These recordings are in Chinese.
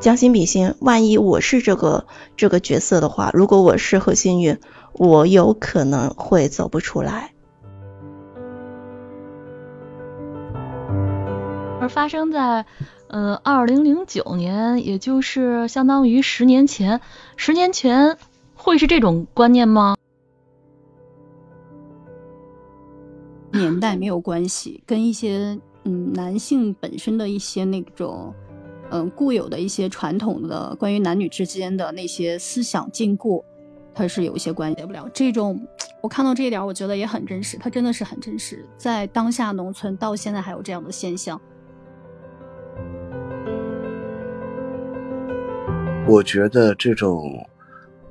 将心比心，万一我是这个这个角色的话，如果我是何心玉，我有可能会走不出来。而发生在呃二零零九年，也就是相当于十年前，十年前会是这种观念吗？年代没有关系，跟一些嗯男性本身的一些那种嗯固有的一些传统的关于男女之间的那些思想禁锢，它是有一些关系不了。这种我看到这一点，我觉得也很真实，它真的是很真实，在当下农村到现在还有这样的现象。我觉得这种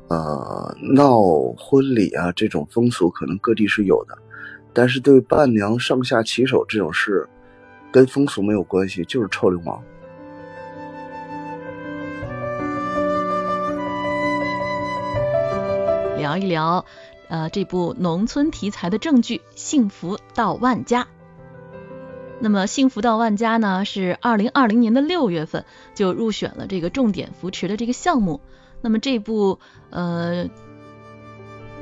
呃闹婚礼啊这种风俗可能各地是有的。但是对伴娘上下其手这种事，跟风俗没有关系，就是臭流氓。聊一聊，呃，这部农村题材的正剧《幸福到万家》。那么，《幸福到万家》呢，是二零二零年的六月份就入选了这个重点扶持的这个项目。那么，这部呃，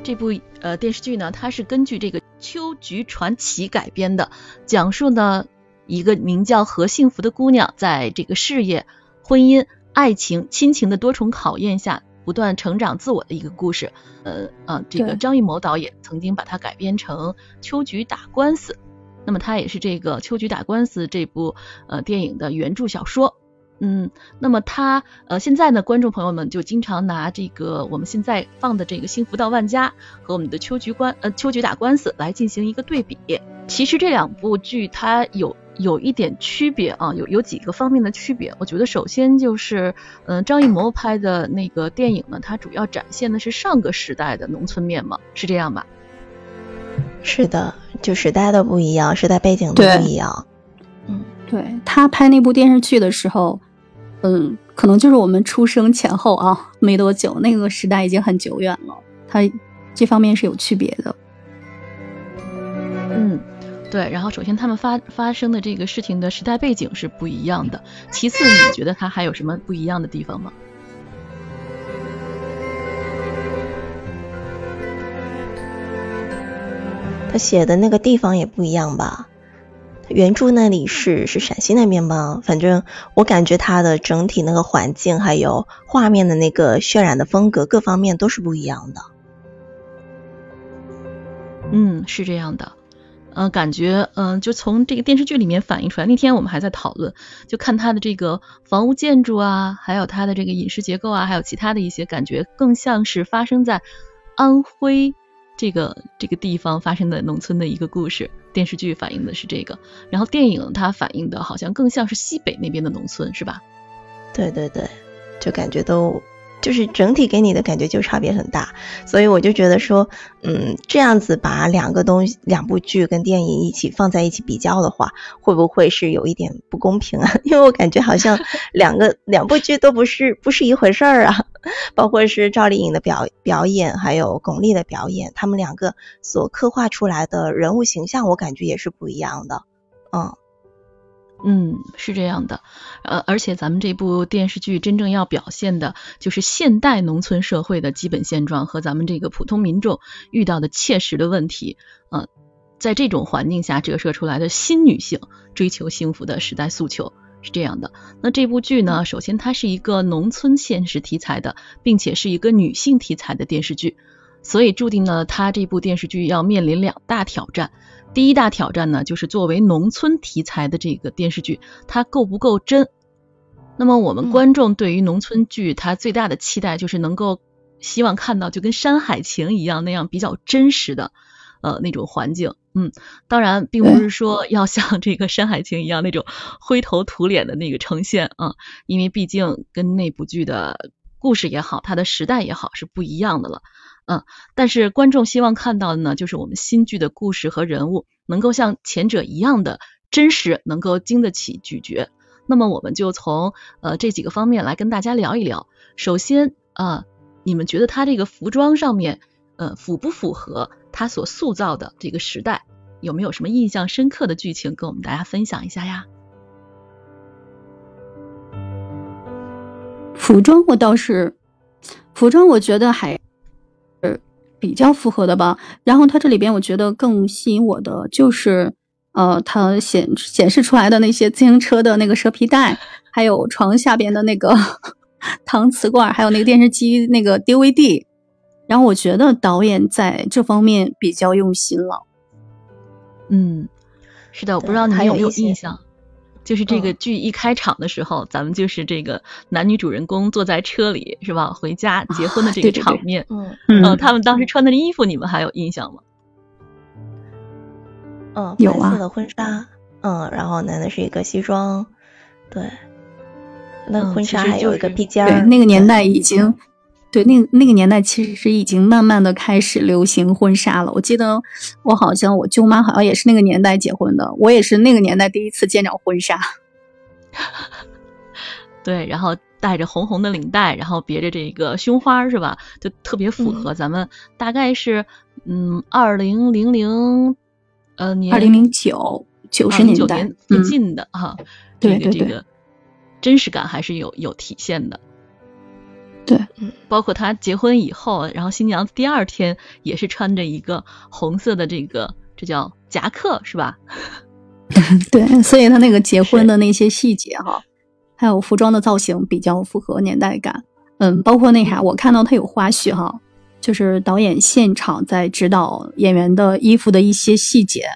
这部呃电视剧呢，它是根据这个。秋菊传奇改编的，讲述呢一个名叫何幸福的姑娘，在这个事业、婚姻、爱情、亲情的多重考验下，不断成长自我的一个故事。呃呃，这个张艺谋导演曾经把它改编成《秋菊打官司》，那么它也是这个《秋菊打官司》这部呃电影的原著小说。嗯，那么他呃，现在呢，观众朋友们就经常拿这个我们现在放的这个《幸福到万家》和我们的《秋菊官》呃《秋菊打官司》来进行一个对比。其实这两部剧它有有一点区别啊，有有几个方面的区别。我觉得首先就是，嗯，张艺谋拍的那个电影呢，它主要展现的是上个时代的农村面貌，是这样吧？是的，就时代的不一样，时代背景的不一样。嗯，对他拍那部电视剧的时候。嗯，可能就是我们出生前后啊，没多久，那个时代已经很久远了。他这方面是有区别的。嗯，对。然后首先他们发发生的这个事情的时代背景是不一样的。其次，你觉得它还有什么不一样的地方吗？他写的那个地方也不一样吧？原著那里是是陕西那边吗？反正我感觉它的整体那个环境还有画面的那个渲染的风格各方面都是不一样的。嗯，是这样的。嗯，感觉嗯，就从这个电视剧里面反映出来。那天我们还在讨论，就看它的这个房屋建筑啊，还有它的这个饮食结构啊，还有其他的一些感觉，更像是发生在安徽。这个这个地方发生的农村的一个故事，电视剧反映的是这个，然后电影它反映的好像更像是西北那边的农村，是吧？对对对，就感觉都。就是整体给你的感觉就差别很大，所以我就觉得说，嗯，这样子把两个东西、两部剧跟电影一起放在一起比较的话，会不会是有一点不公平啊？因为我感觉好像两个两部剧都不是不是一回事儿啊，包括是赵丽颖的表表演，还有巩俐的表演，他们两个所刻画出来的人物形象，我感觉也是不一样的，嗯。嗯，是这样的，呃，而且咱们这部电视剧真正要表现的就是现代农村社会的基本现状和咱们这个普通民众遇到的切实的问题，呃，在这种环境下折射出来的新女性追求幸福的时代诉求是这样的。那这部剧呢，首先它是一个农村现实题材的，并且是一个女性题材的电视剧，所以注定呢，它这部电视剧要面临两大挑战。第一大挑战呢，就是作为农村题材的这个电视剧，它够不够真？那么我们观众对于农村剧，它最大的期待就是能够希望看到就跟《山海情》一样那样比较真实的呃那种环境。嗯，当然并不是说要像这个《山海情》一样那种灰头土脸的那个呈现啊，因为毕竟跟那部剧的故事也好，它的时代也好是不一样的了。嗯，但是观众希望看到的呢，就是我们新剧的故事和人物能够像前者一样的真实，能够经得起咀嚼。那么我们就从呃这几个方面来跟大家聊一聊。首先啊，你们觉得他这个服装上面呃符不符合他所塑造的这个时代？有没有什么印象深刻的剧情跟我们大家分享一下呀？服装我倒是，服装我觉得还比较符合的吧。然后它这里边我觉得更吸引我的就是，呃，它显显示出来的那些自行车的那个蛇皮袋，还有床下边的那个 搪瓷罐，还有那个电视机那个 DVD。然后我觉得导演在这方面比较用心了。嗯，是的，我不知道你们有没有印象。就是这个剧一开场的时候，咱们就是这个男女主人公坐在车里，是吧？回家结婚的这个场面。嗯嗯，他们当时穿的衣服，你们还有印象吗？嗯，有啊。的婚纱，嗯，然后男的是一个西装，对，那婚纱还有一个披肩。对，那个年代已经。对，那那个年代其实是已经慢慢的开始流行婚纱了。我记得我好像我舅妈好像也是那个年代结婚的，我也是那个年代第一次见着婚纱。对，然后带着红红的领带，然后别着这个胸花是吧？就特别符合咱们大概是嗯二零零零呃年二零零九九十年代附近的哈，这个这个真实感还是有有体现的。对，嗯，包括他结婚以后，然后新娘子第二天也是穿着一个红色的这个，这叫夹克是吧？对，所以他那个结婚的那些细节哈，还有服装的造型比较符合年代感。嗯，包括那啥，我看到他有花絮哈，就是导演现场在指导演员的衣服的一些细节，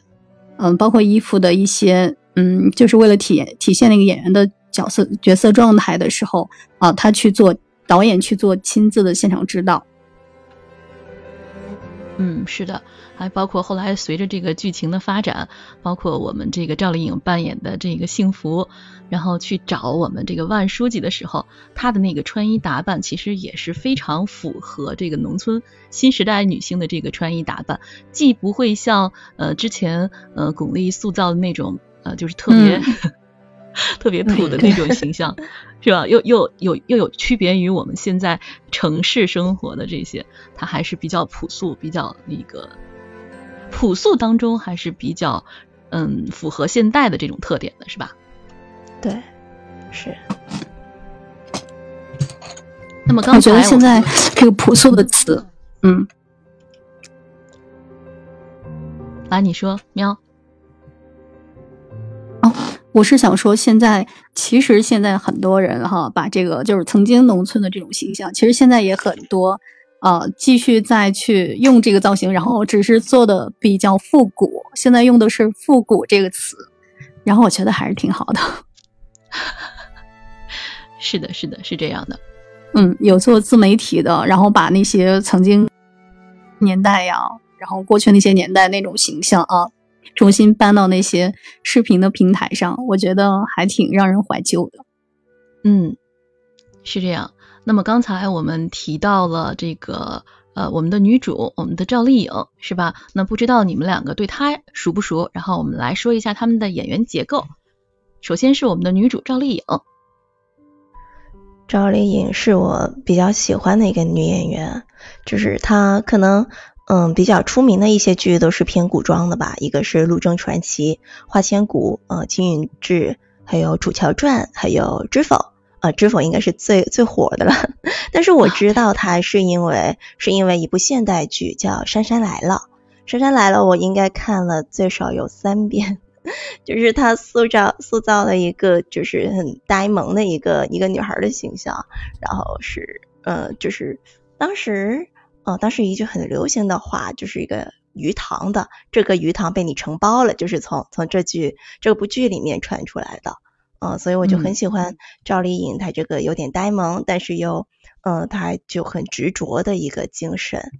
嗯，包括衣服的一些，嗯，就是为了体体现那个演员的角色角色状态的时候啊，他去做。导演去做亲自的现场指导，嗯，是的，还包括后来随着这个剧情的发展，包括我们这个赵丽颖扮演的这个幸福，然后去找我们这个万书记的时候，她的那个穿衣打扮其实也是非常符合这个农村新时代女性的这个穿衣打扮，既不会像呃之前呃巩俐塑造的那种呃就是特别。特别土的那种形象，是吧？又又有又有区别于我们现在城市生活的这些，它还是比较朴素，比较那个朴素当中还是比较嗯符合现代的这种特点的，是吧？对，是。那么刚才我觉得现在这个朴素的词，嗯，来你说，喵。我是想说，现在其实现在很多人哈，把这个就是曾经农村的这种形象，其实现在也很多，呃，继续再去用这个造型，然后只是做的比较复古。现在用的是“复古”这个词，然后我觉得还是挺好的。是的，是的，是这样的。嗯，有做自媒体的，然后把那些曾经年代呀，然后过去那些年代那种形象啊。重新搬到那些视频的平台上，我觉得还挺让人怀旧的。嗯，是这样。那么刚才我们提到了这个呃，我们的女主，我们的赵丽颖，是吧？那不知道你们两个对她熟不熟？然后我们来说一下他们的演员结构。首先是我们的女主赵丽颖。赵丽颖是我比较喜欢的一个女演员，就是她可能。嗯，比较出名的一些剧都是偏古装的吧，一个是《陆贞传奇》《花千骨》呃《青云志》，还有《楚乔传》，还有《知否》啊，《知否》应该是最最火的了。但是我知道它是因为是因为一部现代剧叫《杉杉来了》，《杉杉来了》我应该看了最少有三遍，就是她塑造塑造了一个就是很呆萌的一个一个女孩的形象，然后是呃就是当时。哦，当时一句很流行的话，就是一个鱼塘的，这个鱼塘被你承包了，就是从从这句这部剧里面传出来的。嗯，所以我就很喜欢赵丽颖，她这个有点呆萌，但是又嗯，她就很执着的一个精神。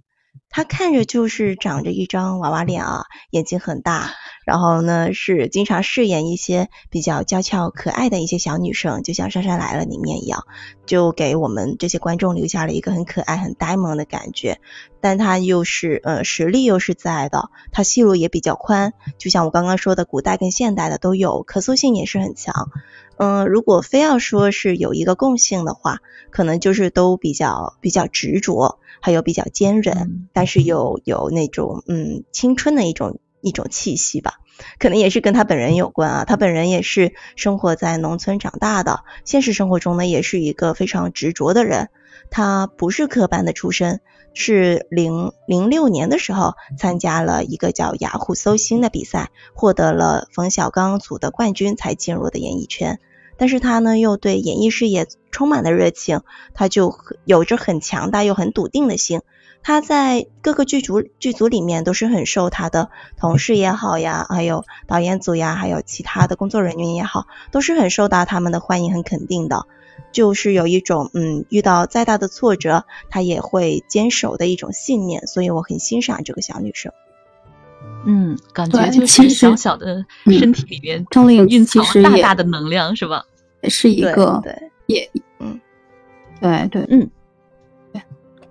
她看着就是长着一张娃娃脸啊，眼睛很大，然后呢是经常饰演一些比较娇俏可爱的一些小女生，就像《杉杉来了》里面一样，就给我们这些观众留下了一个很可爱、很呆萌的感觉。但她又是呃实力又是在的，她戏路也比较宽，就像我刚刚说的，古代跟现代的都有，可塑性也是很强。嗯，如果非要说是有一个共性的话，可能就是都比较比较执着。还有比较坚韧，但是又有那种嗯青春的一种一种气息吧。可能也是跟他本人有关啊。他本人也是生活在农村长大的，现实生活中呢也是一个非常执着的人。他不是科班的出身，是零零六年的时候参加了一个叫雅虎搜星的比赛，获得了冯小刚组的冠军，才进入的演艺圈。但是他呢又对演艺事业充满了热情，他就有着很强大又很笃定的心。他在各个剧组剧组里面都是很受他的同事也好呀，还有导演组呀，还有其他的工作人员也好，都是很受到他们的欢迎、很肯定的。就是有一种嗯，遇到再大的挫折，她也会坚守的一种信念。所以我很欣赏这个小女生。嗯，感觉就是小小的身体里面张丽颖蕴藏大大的能量，是吧？是一个对，也嗯，对对嗯。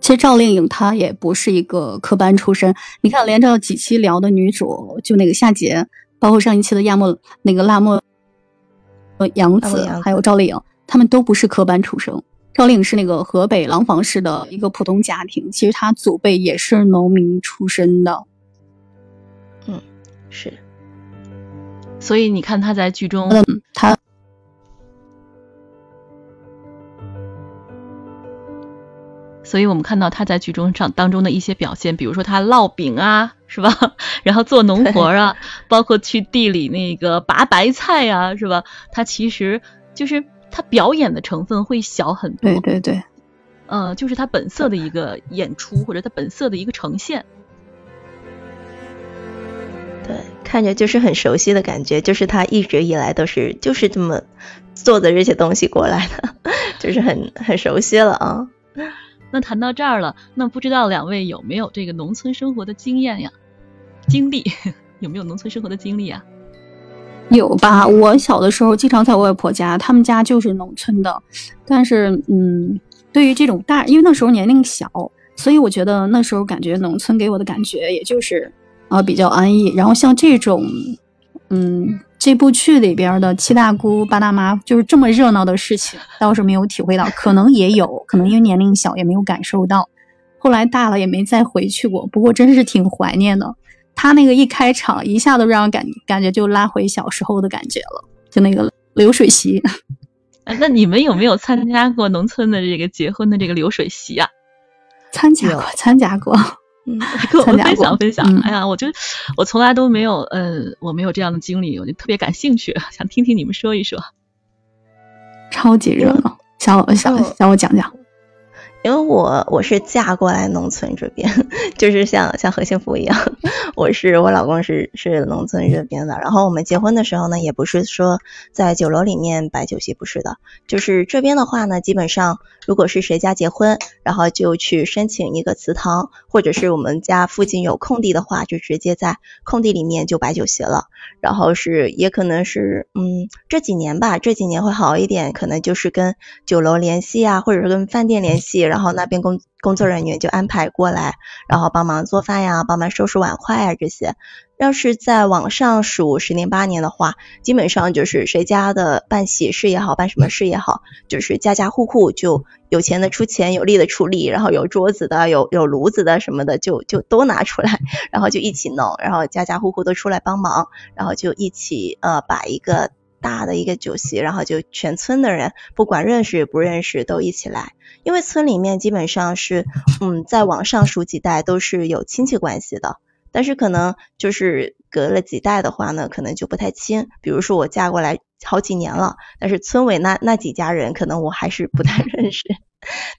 其实赵丽颖她也不是一个科班出身，你看连着几期聊的女主，就那个夏洁，包括上一期的亚莫那个辣莫杨紫，还有赵丽颖，她们都不是科班出身。赵丽颖是那个河北廊坊市的一个普通家庭，其实她祖辈也是农民出身的。嗯，是。所以你看她在剧中，嗯，她。所以我们看到他在剧中上当中的一些表现，比如说他烙饼啊，是吧？然后做农活啊，包括去地里那个拔白菜啊，是吧？他其实就是他表演的成分会小很多。对对对，嗯，就是他本色的一个演出，或者他本色的一个呈现。对，看着就是很熟悉的感觉，就是他一直以来都是就是这么做的这些东西过来的，就是很很熟悉了啊。那谈到这儿了，那不知道两位有没有这个农村生活的经验呀？经历 有没有农村生活的经历啊？有吧，我小的时候经常在我外婆家，他们家就是农村的。但是，嗯，对于这种大，因为那时候年龄小，所以我觉得那时候感觉农村给我的感觉也就是啊比较安逸。然后像这种，嗯。这部剧里边的七大姑八大妈就是这么热闹的事情，倒是没有体会到，可能也有可能因为年龄小也没有感受到，后来大了也没再回去过。不过真是挺怀念的，他那个一开场一下子让我感感觉就拉回小时候的感觉了，就那个流水席。那你们有没有参加过农村的这个结婚的这个流水席啊？参加过，参加过。嗯，跟我们分享分享。哎呀，我就我从来都没有，呃，我没有这样的经历，我就特别感兴趣，想听听你们说一说。超级热闹，想我想想我讲讲。因为我我是嫁过来农村这边，就是像像何幸福一样，我是我老公是是农村这边的。然后我们结婚的时候呢，也不是说在酒楼里面摆酒席，不是的，就是这边的话呢，基本上如果是谁家结婚，然后就去申请一个祠堂，或者是我们家附近有空地的话，就直接在空地里面就摆酒席了。然后是也可能是嗯这几年吧，这几年会好一点，可能就是跟酒楼联系啊，或者是跟饭店联系。然后那边工工作人员就安排过来，然后帮忙做饭呀，帮忙收拾碗筷啊这些。要是在网上数十年八年的话，基本上就是谁家的办喜事也好，办什么事也好，就是家家户户就有钱的出钱，有力的出力，然后有桌子的，有有炉子的什么的，就就都拿出来，然后就一起弄，然后家家户户都出来帮忙，然后就一起呃摆一个。大的一个酒席，然后就全村的人，不管认识不认识，都一起来。因为村里面基本上是，嗯，在往上数几代都是有亲戚关系的，但是可能就是隔了几代的话呢，可能就不太亲。比如说我嫁过来好几年了，但是村委那那几家人，可能我还是不太 认识。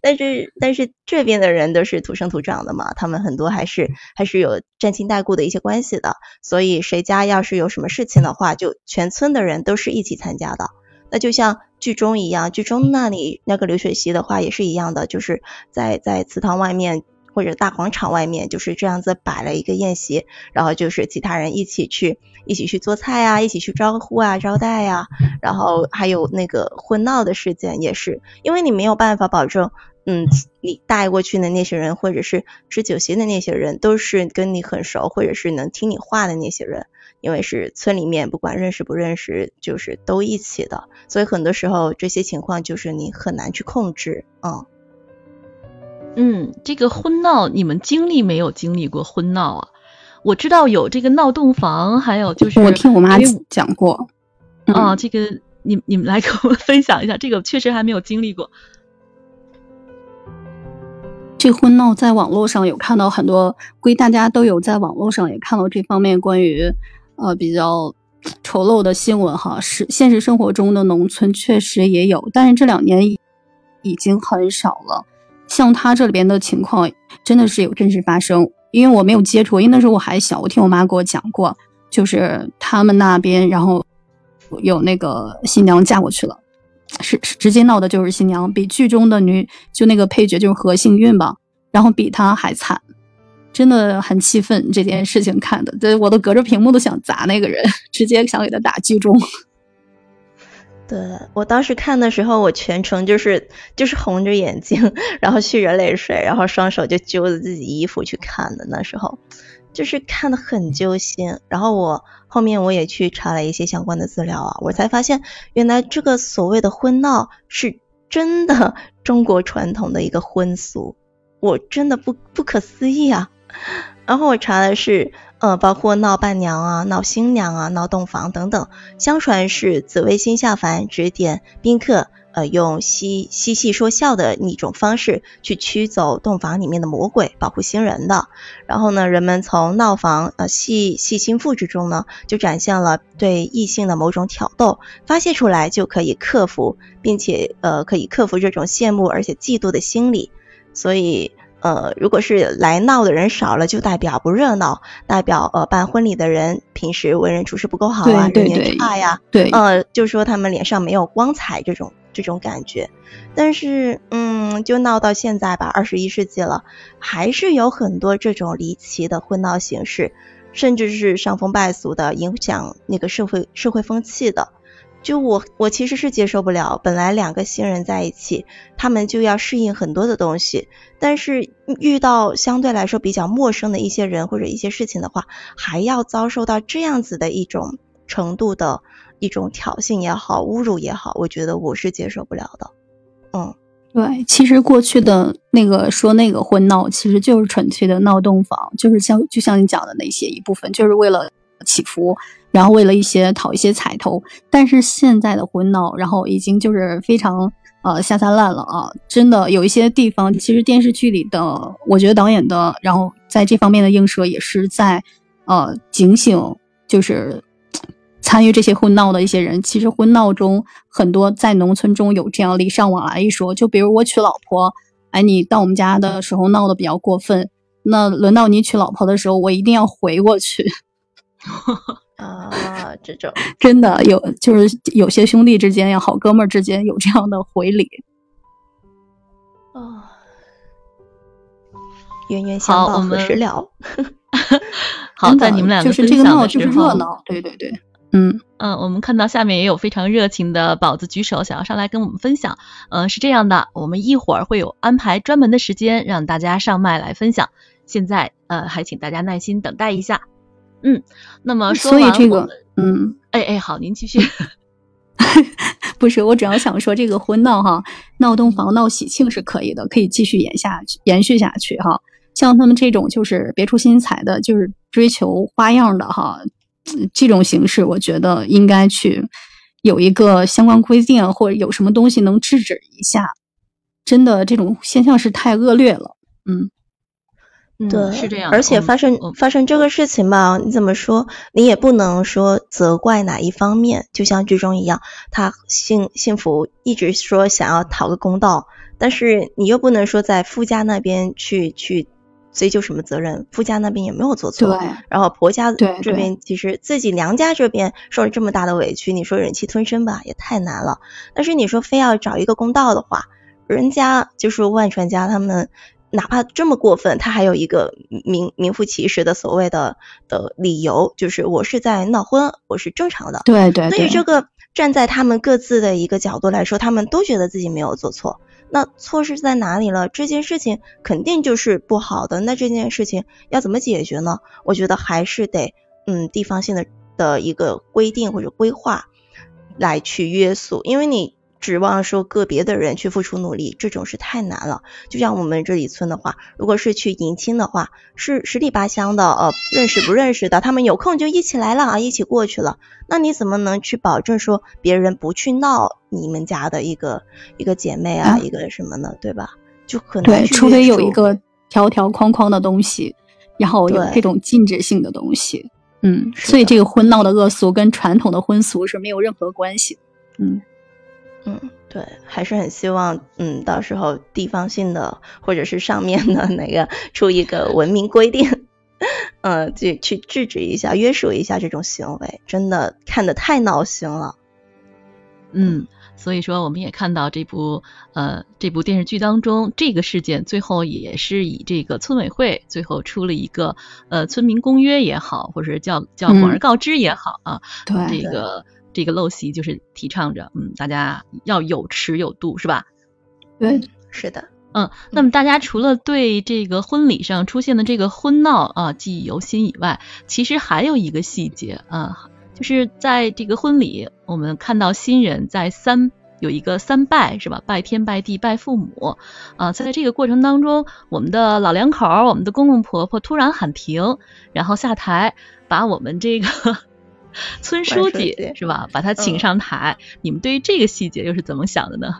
但是但是这边的人都是土生土长的嘛，他们很多还是还是有沾亲带故的一些关系的，所以谁家要是有什么事情的话，就全村的人都是一起参加的。那就像剧中一样，剧中那里那个流水席的话也是一样的，就是在在祠堂外面或者大广场外面就是这样子摆了一个宴席，然后就是其他人一起去一起去做菜啊，一起去招呼啊招待呀，然后还有那个婚闹的事件也是，因为你没有办法保证。嗯，你带过去的那些人，或者是吃酒席的那些人，都是跟你很熟，或者是能听你话的那些人，因为是村里面不管认识不认识，就是都一起的，所以很多时候这些情况就是你很难去控制。嗯，嗯，这个婚闹，你们经历没有经历过婚闹啊？我知道有这个闹洞房，还有就是我听我妈讲过。啊，嗯这个你你们来跟我们分享一下，这个确实还没有经历过。这婚闹在网络上有看到很多，估计大家都有在网络上也看到这方面关于呃比较丑陋的新闻哈。是现实生活中的农村确实也有，但是这两年已已经很少了。像他这里边的情况，真的是有真实发生，因为我没有接触，因为那时候我还小，我听我妈给我讲过，就是他们那边然后有那个新娘嫁过去了。是是直接闹的就是新娘，比剧中的女就那个配角就是何幸运吧，然后比她还惨，真的很气愤这件事情看的，这我都隔着屏幕都想砸那个人，直接想给他打剧中。对我当时看的时候，我全程就是就是红着眼睛，然后蓄着泪水，然后双手就揪着自己衣服去看的。那时候就是看的很揪心。然后我后面我也去查了一些相关的资料啊，我才发现原来这个所谓的婚闹是真的 中国传统的一个婚俗，我真的不不可思议啊。然后我查的是，呃，包括闹伴娘啊、闹新娘啊、闹洞房等等，相传是紫微星下凡指点宾客，呃，用嬉嬉戏说笑的一种方式去驱走洞房里面的魔鬼，保护新人的。然后呢，人们从闹房呃戏戏心腹之中呢，就展现了对异性的某种挑逗，发泄出来就可以克服，并且呃可以克服这种羡慕而且嫉妒的心理。所以。呃，如果是来闹的人少了，就代表不热闹，代表呃办婚礼的人平时为人处事不够好啊，对对人缘差呀，对，呃，就说他们脸上没有光彩这种这种感觉。但是，嗯，就闹到现在吧，二十一世纪了，还是有很多这种离奇的婚闹形式，甚至是伤风败俗的，影响那个社会社会风气的。就我我其实是接受不了，本来两个新人在一起，他们就要适应很多的东西，但是遇到相对来说比较陌生的一些人或者一些事情的话，还要遭受到这样子的一种程度的一种挑衅也好，侮辱也好，我觉得我是接受不了的。嗯，对，其实过去的那个说那个婚闹，其实就是纯粹的闹洞房，就是像就像你讲的那些一部分，就是为了祈福。然后为了一些讨一些彩头，但是现在的婚闹，然后已经就是非常呃下三滥了啊！真的有一些地方，其实电视剧里的，我觉得导演的，然后在这方面的映射也是在呃警醒，就是参与这些婚闹的一些人。其实婚闹中很多在农村中有这样礼尚往来一说，就比如我娶老婆，哎，你到我们家的时候闹得比较过分，那轮到你娶老婆的时候，我一定要回过去。啊，这种 真的有，就是有些兄弟之间呀，好哥们儿之间有这样的回礼。啊，冤冤相报何时了？好，在你们两个就是这个闹就是热闹，对对对，嗯嗯，我们看到下面也有非常热情的宝子举手，想要上来跟我们分享。呃，是这样的，我们一会儿会有安排专门的时间让大家上麦来分享。现在呃，还请大家耐心等待一下。嗯，那么说完这个，嗯，哎哎，好，您继续。不是，我主要想说这个婚闹哈，闹洞房、闹喜庆是可以的，可以继续延下去、延续下去哈。像他们这种就是别出心裁的，就是追求花样的哈，这种形式，我觉得应该去有一个相关规定，或者有什么东西能制止一下。真的，这种现象是太恶劣了，嗯。对，是这样。而且发生发生这个事情吧，你怎么说，你也不能说责怪哪一方面。就像剧中一样，他幸幸福一直说想要讨个公道，但是你又不能说在夫家那边去去追究什么责任，夫家那边也没有做错。对。然后婆家这边其实自己娘家这边受了这么大的委屈，你说忍气吞声吧，也太难了。但是你说非要找一个公道的话，人家就是万传家他们。哪怕这么过分，他还有一个名名副其实的所谓的的理由，就是我是在闹婚，我是正常的。对对。所以这个站在他们各自的一个角度来说，他们都觉得自己没有做错。那错是在哪里了？这件事情肯定就是不好的。那这件事情要怎么解决呢？我觉得还是得嗯地方性的的一个规定或者规划来去约束，因为你。指望说个别的人去付出努力，这种是太难了。就像我们这里村的话，如果是去迎亲的话，是十里八乡的，呃，认识不认识的，他们有空就一起来了啊，一起过去了。那你怎么能去保证说别人不去闹你们家的一个一个姐妹啊，一个什么呢？对吧？就可能对，除非有一个条条框框的东西，然后有这种禁止性的东西。嗯，所以这个婚闹的恶俗跟传统的婚俗是没有任何关系。嗯。嗯，对，还是很希望，嗯，到时候地方性的或者是上面的哪个出一个文明规定，嗯，去去制止一下、约束一下这种行为，真的看得太闹心了。嗯，所以说我们也看到这部呃这部电视剧当中，这个事件最后也是以这个村委会最后出了一个呃村民公约也好，或者叫叫广而告之也好啊，对这个。这个陋习就是提倡着，嗯，大家要有尺有度，是吧？对，是的，嗯。那么大家除了对这个婚礼上出现的这个婚闹啊记忆犹新以外，其实还有一个细节啊，就是在这个婚礼，我们看到新人在三有一个三拜，是吧？拜天、拜地、拜父母啊。在这个过程当中，我们的老两口、我们的公公婆婆突然喊停，然后下台，把我们这个。村书记是吧？把他请上台，你们对于这个细节又是怎么想的呢？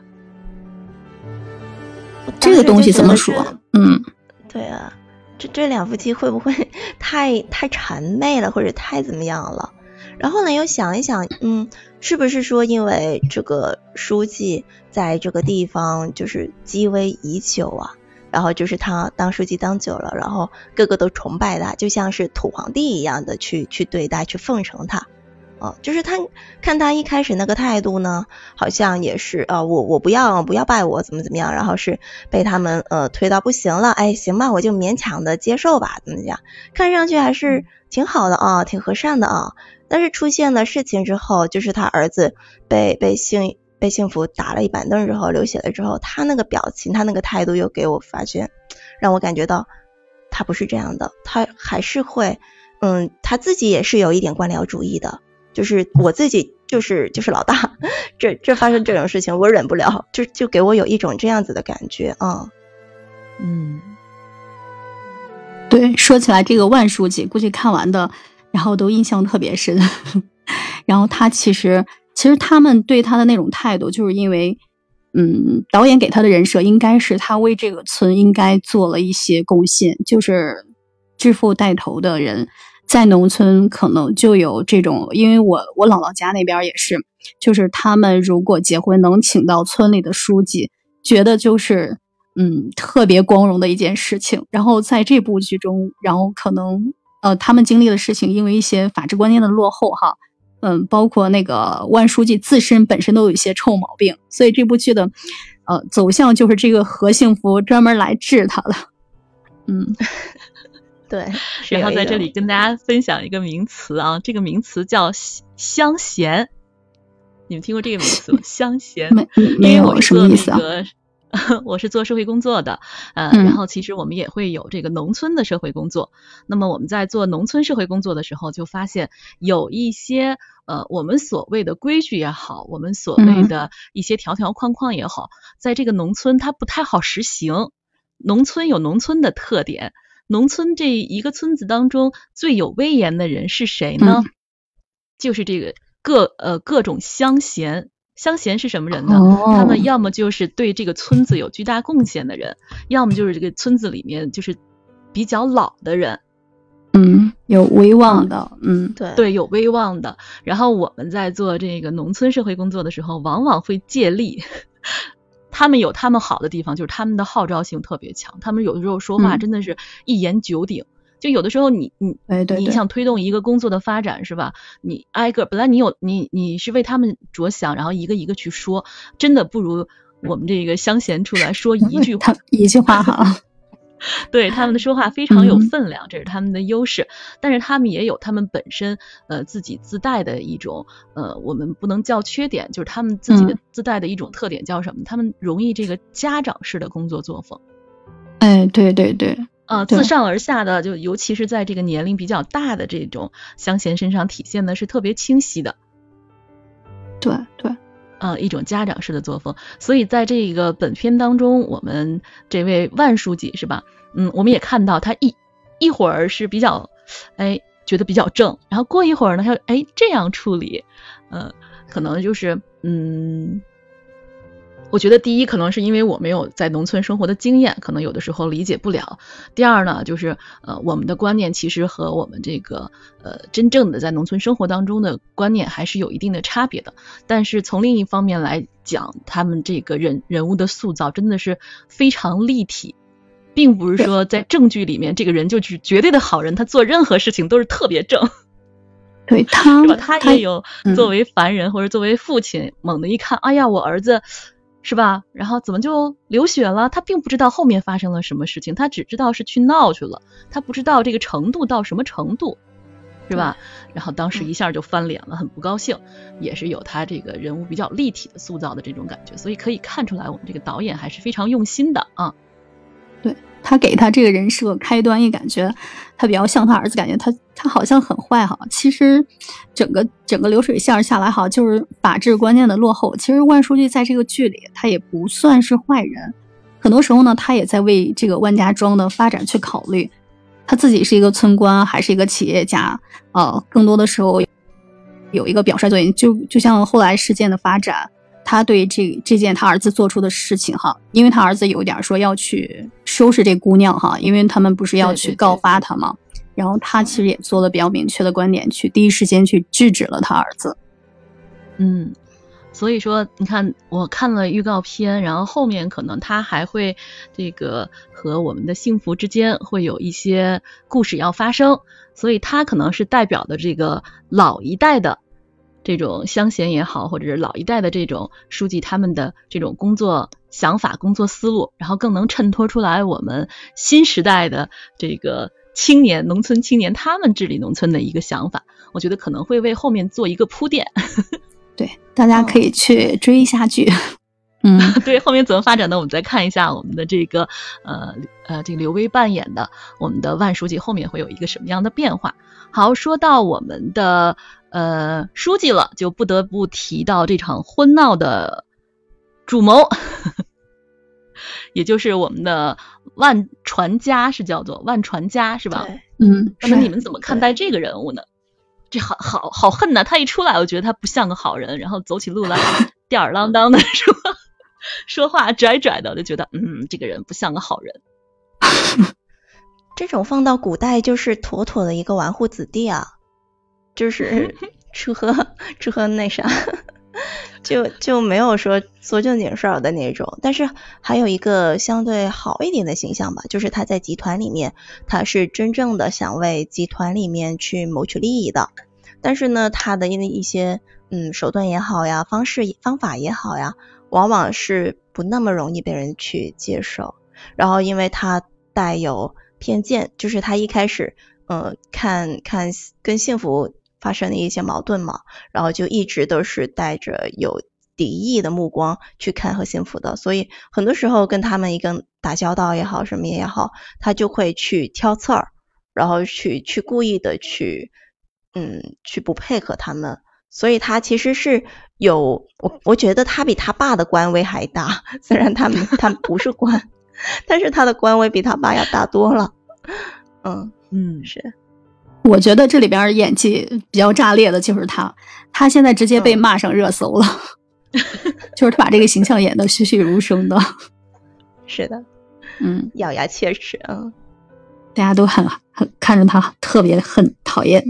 这个东西怎么说？嗯，对啊，这这两夫妻会不会 太太谄媚了，或者太怎么样了？然后呢，又想一想，嗯，是不是说因为这个书记在这个地方就是积威已久啊？然后就是他当书记当久了，然后个个都崇拜他，就像是土皇帝一样的去去对待，去奉承他。哦，就是他看他一开始那个态度呢，好像也是啊，我我不要不要拜我怎么怎么样，然后是被他们呃推到不行了，哎行吧，我就勉强的接受吧，怎么讲？看上去还是挺好的啊，挺和善的啊。但是出现了事情之后，就是他儿子被被幸。被幸福打了一板凳之后流血了之后，他那个表情，他那个态度又给我发现，让我感觉到他不是这样的，他还是会，嗯，他自己也是有一点官僚主义的，就是我自己就是就是老大，这这发生这种事情我忍不了，就就给我有一种这样子的感觉啊，嗯，对，说起来这个万书记，估计看完的然后都印象特别深，然后他其实。其实他们对他的那种态度，就是因为，嗯，导演给他的人设应该是他为这个村应该做了一些贡献，就是致富带头的人，在农村可能就有这种，因为我我姥姥家那边也是，就是他们如果结婚能请到村里的书记，觉得就是嗯特别光荣的一件事情。然后在这部剧中，然后可能呃他们经历的事情，因为一些法治观念的落后哈。嗯，包括那个万书记自身本身都有一些臭毛病，所以这部剧的呃走向就是这个何幸福专门来治他了。嗯，对。然后在这里跟大家分享一个名词啊，这个名词叫香贤。你们听过这个名词吗？香贤？没没有什么意思啊？我是做社会工作的，呃，然后其实我们也会有这个农村的社会工作。那么我们在做农村社会工作的时候，就发现有一些呃，我们所谓的规矩也好，我们所谓的一些条条框框也好，在这个农村它不太好实行。农村有农村的特点，农村这一个村子当中最有威严的人是谁呢？就是这个各呃各种乡贤。乡贤是什么人呢？他们要么就是对这个村子有巨大贡献的人，要么就是这个村子里面就是比较老的人，嗯，有威望的，嗯，对对，有威望的。然后我们在做这个农村社会工作的时候，往往会借力，他们有他们好的地方，就是他们的号召性特别强，他们有的时候说话真的是一言九鼎。就有的时候，你你你想推动一个工作的发展是吧？你挨个本来你有你你是为他们着想，然后一个一个去说，真的不如我们这个乡贤出来说一句话，一句话哈。对他们的说话非常有分量，这是他们的优势。但是他们也有他们本身呃自己自带的一种呃，我们不能叫缺点，就是他们自己的自带的一种特点叫什么？他们容易这个家长式的工作作风。哎，对对对。呃，自上而下的，就尤其是在这个年龄比较大的这种乡贤身上体现的是特别清晰的。对对，呃，一种家长式的作风。所以在这个本片当中，我们这位万书记是吧？嗯，我们也看到他一一会儿是比较，哎，觉得比较正，然后过一会儿呢，他哎这样处理，呃，可能就是嗯。我觉得第一可能是因为我没有在农村生活的经验，可能有的时候理解不了。第二呢，就是呃我们的观念其实和我们这个呃真正的在农村生活当中的观念还是有一定的差别的。但是从另一方面来讲，他们这个人人物的塑造真的是非常立体，并不是说在正剧里面这个人就是绝对的好人，他做任何事情都是特别正。对他，他也有作为凡人或者作为父亲，猛地一看，哎呀，我儿子。是吧？然后怎么就流血了？他并不知道后面发生了什么事情，他只知道是去闹去了，他不知道这个程度到什么程度，是吧？然后当时一下就翻脸了，很不高兴，也是有他这个人物比较立体的塑造的这种感觉，所以可以看出来我们这个导演还是非常用心的啊。对。他给他这个人设开端，也感觉他比较像他儿子，感觉他他好像很坏哈。其实整个整个流水线下来哈，就是法治观念的落后。其实万书记在这个剧里，他也不算是坏人。很多时候呢，他也在为这个万家庄的发展去考虑。他自己是一个村官，还是一个企业家，呃，更多的时候有一个表率作用。就就像后来事件的发展。他对这这件他儿子做出的事情哈，因为他儿子有点说要去收拾这姑娘哈，因为他们不是要去告发他吗？然后他其实也做了比较明确的观点，去第一时间去制止了他儿子。嗯，所以说你看，我看了预告片，然后后面可能他还会这个和我们的幸福之间会有一些故事要发生，所以他可能是代表的这个老一代的。这种乡贤也好，或者是老一代的这种书记，他们的这种工作想法、工作思路，然后更能衬托出来我们新时代的这个青年、农村青年他们治理农村的一个想法。我觉得可能会为后面做一个铺垫。对，大家可以去追一下剧。嗯，对，后面怎么发展呢？我们再看一下我们的这个呃呃，这个刘威扮演的我们的万书记后面会有一个什么样的变化。好，说到我们的。呃，书记了，就不得不提到这场婚闹的主谋，也就是我们的万传家，是叫做万传家，是吧？嗯。那么你们怎么看待这个人物呢？这好好好恨呐！他一出来，我觉得他不像个好人，然后走起路来吊儿郎当的，说说话拽拽的，就觉得嗯，这个人不像个好人。这种放到古代就是妥妥的一个纨绔子弟啊。就是 吃喝吃喝那啥，就就没有说做正经事儿的那种。但是还有一个相对好一点的形象吧，就是他在集团里面，他是真正的想为集团里面去谋取利益的。但是呢，他的因为一些嗯手段也好呀，方式方法也好呀，往往是不那么容易被人去接受。然后因为他带有偏见，就是他一开始嗯看看跟幸福。发生的一些矛盾嘛，然后就一直都是带着有敌意的目光去看和幸福的，所以很多时候跟他们一个打交道也好，什么也好，他就会去挑刺儿，然后去去故意的去嗯去不配合他们，所以他其实是有我我觉得他比他爸的官威还大，虽然他们他不是官，但是他的官威比他爸要大多了，嗯嗯是。我觉得这里边演技比较炸裂的就是他，他现在直接被骂上热搜了，就是他把这个形象演的栩栩如生的。是的，嗯，咬牙切齿啊，大家都很很看着他特别很讨厌。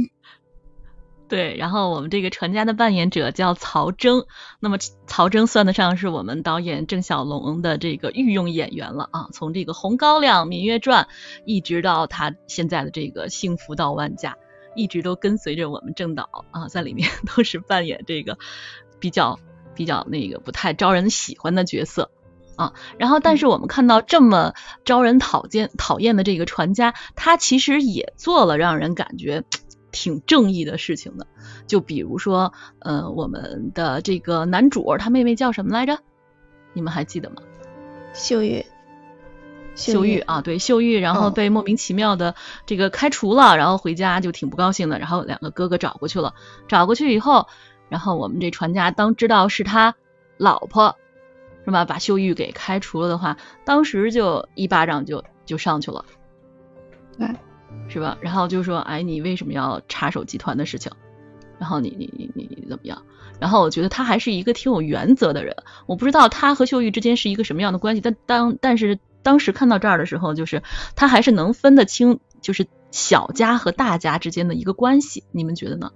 对，然后我们这个传家的扮演者叫曹征，那么曹征算得上是我们导演郑晓龙的这个御用演员了啊。从这个《红高粱》《芈月传》，一直到他现在的这个《幸福到万家》，一直都跟随着我们郑导啊，在里面 都是扮演这个比较比较那个不太招人喜欢的角色啊。然后，但是我们看到这么招人讨厌讨厌的这个传家，他其实也做了让人感觉。挺正义的事情的，就比如说，呃，我们的这个男主他妹妹叫什么来着？你们还记得吗？秀玉，秀玉啊，对，秀玉，然后被莫名其妙的这个开除了，然后回家就挺不高兴的，然后两个哥哥找过去了，找过去以后，然后我们这船家当知道是他老婆是吧，把秀玉给开除了的话，当时就一巴掌就就上去了，对，是吧？然后就说，哎，你为什么要插手集团的事情？然后你你你你你怎么样？然后我觉得他还是一个挺有原则的人。我不知道他和秀玉之间是一个什么样的关系，但当但是当时看到这儿的时候，就是他还是能分得清，就是小家和大家之间的一个关系。你们觉得呢？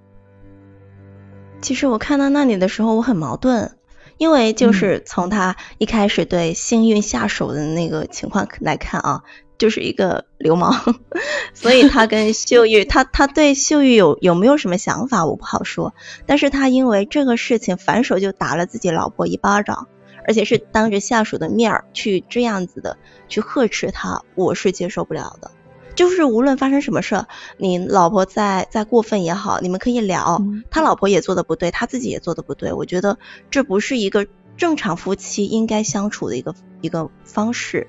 其实我看到那里的时候，我很矛盾，因为就是从他一开始对幸运下手的那个情况来看啊。就是一个流氓，所以他跟秀玉，他他对秀玉有有没有什么想法，我不好说。但是他因为这个事情反手就打了自己老婆一巴掌，而且是当着下属的面儿去这样子的去呵斥他，我是接受不了的。就是无论发生什么事，你老婆再再过分也好，你们可以聊。他老婆也做的不对，他自己也做的不对，我觉得这不是一个正常夫妻应该相处的一个一个方式。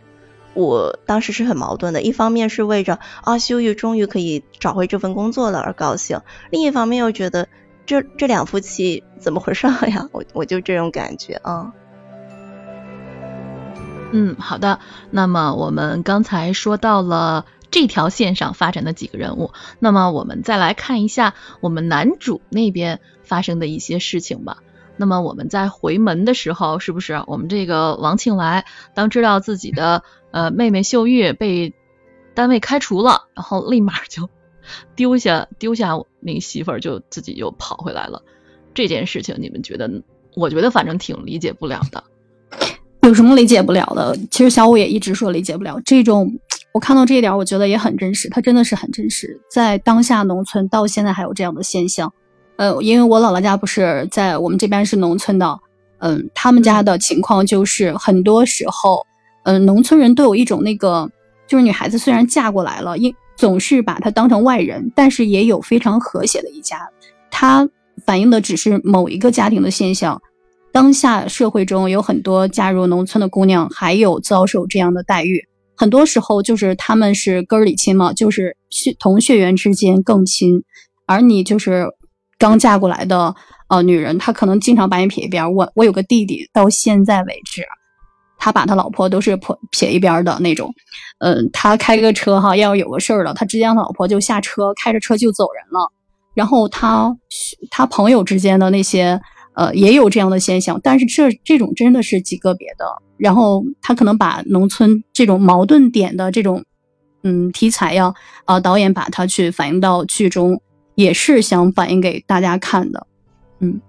我当时是很矛盾的，一方面是为着啊秀玉终于可以找回这份工作了而高兴，另一方面又觉得这这两夫妻怎么回事呀？我我就这种感觉啊。嗯，好的。那么我们刚才说到了这条线上发展的几个人物，那么我们再来看一下我们男主那边发生的一些事情吧。那么我们在回门的时候，是不是我们这个王庆来当知道自己的呃妹妹秀玉被单位开除了，然后立马就 丢下丢下那个媳妇儿，就自己又跑回来了。这件事情你们觉得？我觉得反正挺理解不了的。有什么理解不了的？其实小五也一直说理解不了这种。我看到这一点，我觉得也很真实，它真的是很真实，在当下农村到现在还有这样的现象。呃，因为我姥姥家不是在我们这边是农村的，嗯，他们家的情况就是很多时候，嗯，农村人都有一种那个，就是女孩子虽然嫁过来了，因总是把她当成外人，但是也有非常和谐的一家。它反映的只是某一个家庭的现象。当下社会中有很多嫁入农村的姑娘，还有遭受这样的待遇。很多时候就是他们是根儿里亲嘛，就是血同血缘之间更亲，而你就是。刚嫁过来的呃女人，她可能经常把你撇一边。我我有个弟弟，到现在为止，他把他老婆都是撇撇一边的那种。嗯，他开个车哈，要是有个事儿了，他直接让老婆就下车，开着车就走人了。然后他他朋友之间的那些呃也有这样的现象，但是这这种真的是极个别的。然后他可能把农村这种矛盾点的这种嗯题材呀，啊导演把它去反映到剧中。也是想反映给大家看的，嗯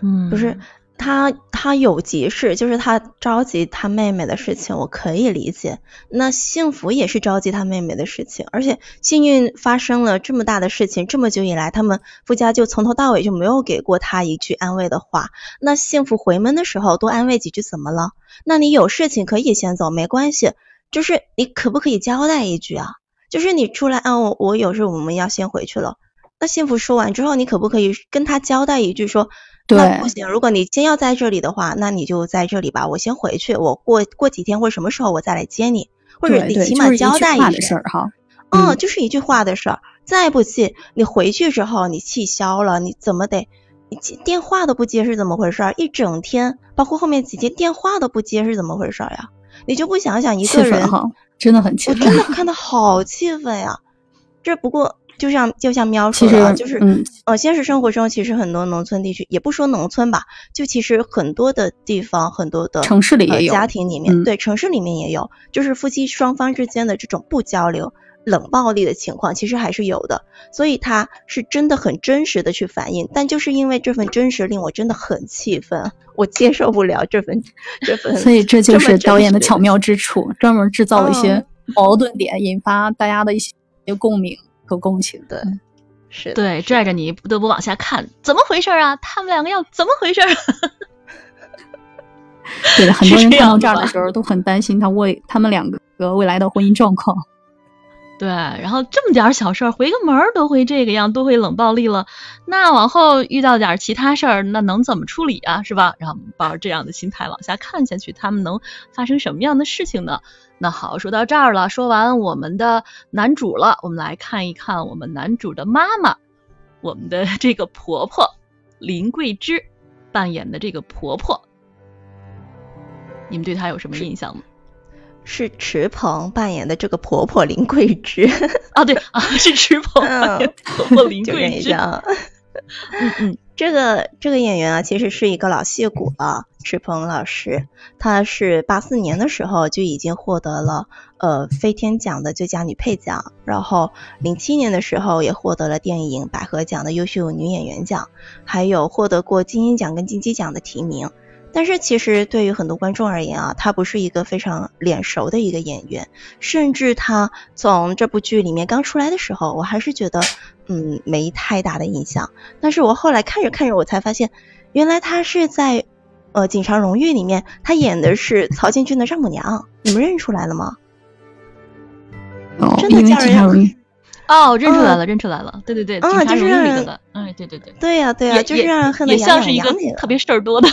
嗯，不是他他有急事，就是他着急他妹妹的事情，我可以理解。那幸福也是着急他妹妹的事情，而且幸运发生了这么大的事情，这么久以来，他们夫家就从头到尾就没有给过他一句安慰的话。那幸福回门的时候多安慰几句怎么了？那你有事情可以先走，没关系，就是你可不可以交代一句啊？就是你出来啊，我我有事，我们要先回去了。那幸福说完之后，你可不可以跟他交代一句，说那不行，如果你先要在这里的话，那你就在这里吧，我先回去，我过过几天或者什么时候我再来接你，或者你起码交代一句哈。嗯，就是一句话的事儿。再不济，你回去之后你气消了，你怎么得你电话都不接是怎么回事？一整天，包括后面几天电话都不接是怎么回事呀？你就不想想一个人哈？真的很气愤，我真的看的好气愤呀！这不过就像就像喵说的，就是呃，现实生活中其实很多农村地区，也不说农村吧，就其实很多的地方，很多的城市里也有家庭里面，对城市里面也有，就是夫妻双方之间的这种不交流、冷暴力的情况，其实还是有的。所以他是真的很真实的去反映，但就是因为这份真实，令我真的很气愤，我接受不了这份这份。所以这就是导演的巧妙之处，专门制造了一些矛盾点，引发大家的一些共鸣和共情。对，是，对，拽着你不得不往下看，怎么回事啊？他们两个要怎么回事？对，很多人看到这儿的时候都很担心他未他们两个未来的婚姻状况。对，然后这么点小事回个门都会这个样，都会冷暴力了，那往后遇到点其他事儿，那能怎么处理啊？是吧？然后抱着这样的心态往下看下去，他们能发生什么样的事情呢？那好，说到这儿了，说完我们的男主了，我们来看一看我们男主的妈妈，我们的 这个婆婆林桂枝扮演的这个婆婆你们对她有什么印象吗？是池鹏扮演的这个婆婆林桂枝 啊，对啊，是池鹏扮演婆婆林 桂枝。嗯嗯，这个这个演员啊，其实是一个老戏骨了，池鹏老师，他是八四年的时候就已经获得了呃飞天奖的最佳女配奖，然后零七年的时候也获得了电影百合奖的优秀女演员奖，还有获得过金鹰奖跟金鸡奖的提名。但是其实对于很多观众而言啊，他不是一个非常脸熟的一个演员，甚至他从这部剧里面刚出来的时候，我还是觉得嗯没太大的印象。但是我后来看着看着，我才发现，原来他是在呃《警察荣誉》里面，他演的是曹建军的丈母娘，你们认出来了吗？哦，真的叫人 哦，认出来了，认出来了，对对对，《警察荣誉》里的，嗯，对对对，对呀对呀，就是让人恨得牙痒痒的，特别事儿多的。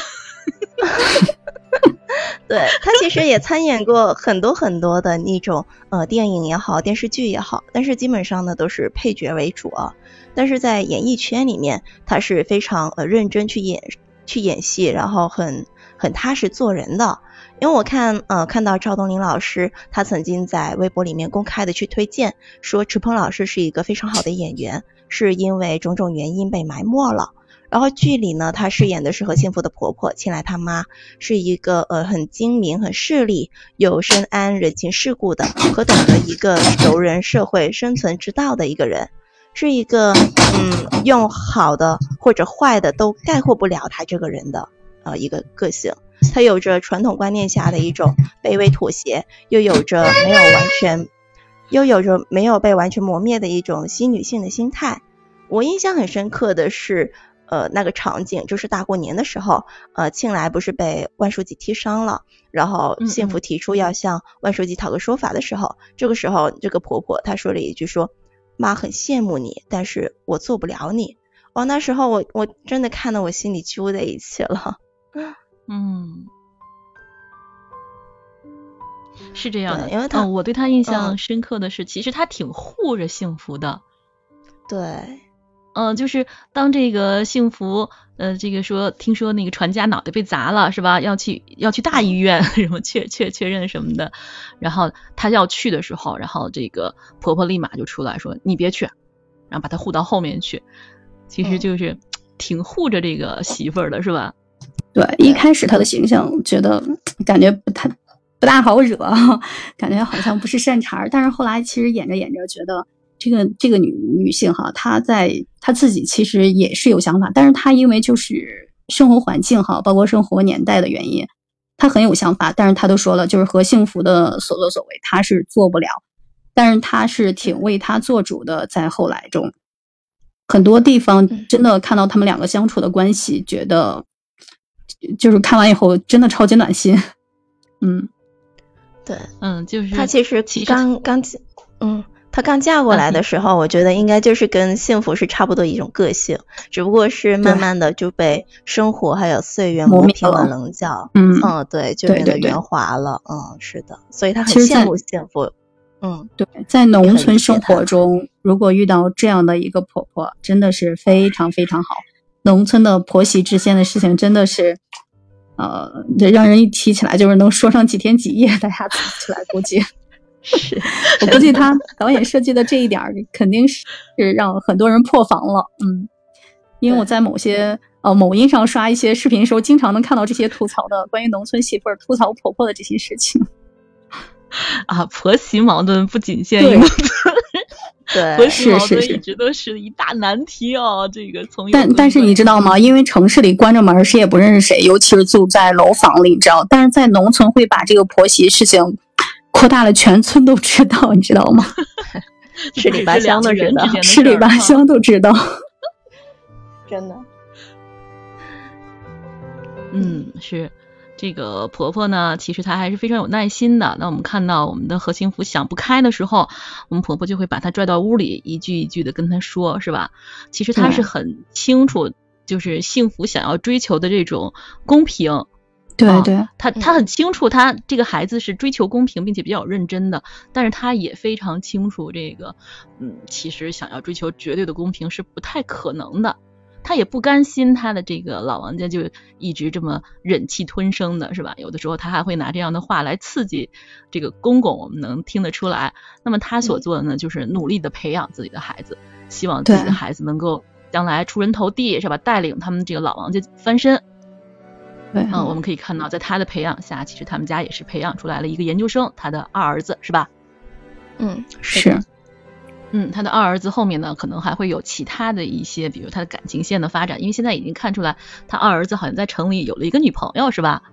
对他其实也参演过很多很多的那种呃电影也好电视剧也好，但是基本上呢都是配角为主啊。但是在演艺圈里面，他是非常呃认真去演去演戏，然后很很踏实做人的。因为我看呃看到赵东林老师，他曾经在微博里面公开的去推荐说池鹏老师是一个非常好的演员，是因为种种原因被埋没了。然后剧里呢，她饰演的是何幸福的婆婆，青来她妈是一个呃很精明、很势利、有深谙人情世故的和懂得一个熟人社会生存之道的一个人，是一个嗯用好的或者坏的都概括不了她这个人的呃一个个性。她有着传统观念下的一种卑微妥协，又有着没有完全，又有着没有被完全磨灭的一种新女性的心态。我印象很深刻的是。呃，那个场景就是大过年的时候，呃，庆来不是被万书记踢伤了，然后幸福提出要向万书记讨个说法的时候，这个时候这个婆婆她说了一句说，妈很羡慕你，但是我做不了你。哇，那时候我我真的看得我心里揪在一起了。嗯，是这样的，因为他我对他印象深刻的是，其实他挺护着幸福的。对。嗯，就是当这个幸福，呃，这个说听说那个船家脑袋被砸了是吧？要去要去大医院 什么确确确认什么的，然后他要去的时候，然后这个婆婆立马就出来说你别去，然后把他护到后面去，其实就是挺护着这个媳妇儿的是吧？对，一开始他的形象觉得感觉不太不大好惹，感觉好像不是善茬儿，但是后来其实演着演着觉得。这个这个女女性哈，她在她自己其实也是有想法，但是她因为就是生活环境哈，包括生活年代的原因，她很有想法，但是她都说了，就是和幸福的所作所为，她是做不了，但是她是挺为她做主的，在后来中，很多地方真的看到他们两个相处的关系，觉得就是看完以后真的超级暖心，嗯，对，嗯，就是她其实刚刚嗯。她刚嫁过来的时候，我觉得应该就是跟幸福是差不多一种个性，只不过是慢慢的就被生活还有岁月磨平了棱角。嗯嗯，对，就变得圆滑了。嗯，是的，所以她很羡慕幸福。嗯，对，在农村生活中，如果遇到这样的一个婆婆，真的是非常非常好。农村的婆媳之间的事情，真的是，呃，让人一提起来就是能说上几天几夜。大家组起来估计。是 我估计他导演设计的这一点肯定是是让很多人破防了，嗯，因为我在某些呃某音上刷一些视频的时候，经常能看到这些吐槽的关于农村媳妇儿吐槽婆婆的这些事情。啊，婆媳矛盾不仅限于农村，对，婆媳矛盾一直都是一大难题哦。这个从但但是你知道吗？因为城市里关着门，谁也不认识谁，尤其是住在楼房里，你知道？但是在农村会把这个婆媳事情。扩大了，全村都知道，你知道吗？十里八 乡都知道，十里八乡都知道，真的。嗯，是这个婆婆呢，其实她还是非常有耐心的。那我们看到我们的何幸福想不开的时候，我们婆婆就会把她拽到屋里，一句一句的跟她说，是吧？其实她是很清楚，就是幸福想要追求的这种公平。对对，他他很清楚，他这个孩子是追求公平，并且比较认真的，但是他也非常清楚这个，嗯，其实想要追求绝对的公平是不太可能的。他也不甘心他的这个老王家就一直这么忍气吞声的，是吧？有的时候他还会拿这样的话来刺激这个公公，我们能听得出来。那么他所做的呢，就是努力的培养自己的孩子，希望自己的孩子能够将来出人头地，是吧？带领他们这个老王家翻身。对，嗯，我们可以看到，在他的培养下，其实他们家也是培养出来了一个研究生，他的二儿子，是吧？嗯，是。嗯，他的二儿子后面呢，可能还会有其他的一些，比如他的感情线的发展，因为现在已经看出来，他二儿子好像在城里有了一个女朋友，是吧？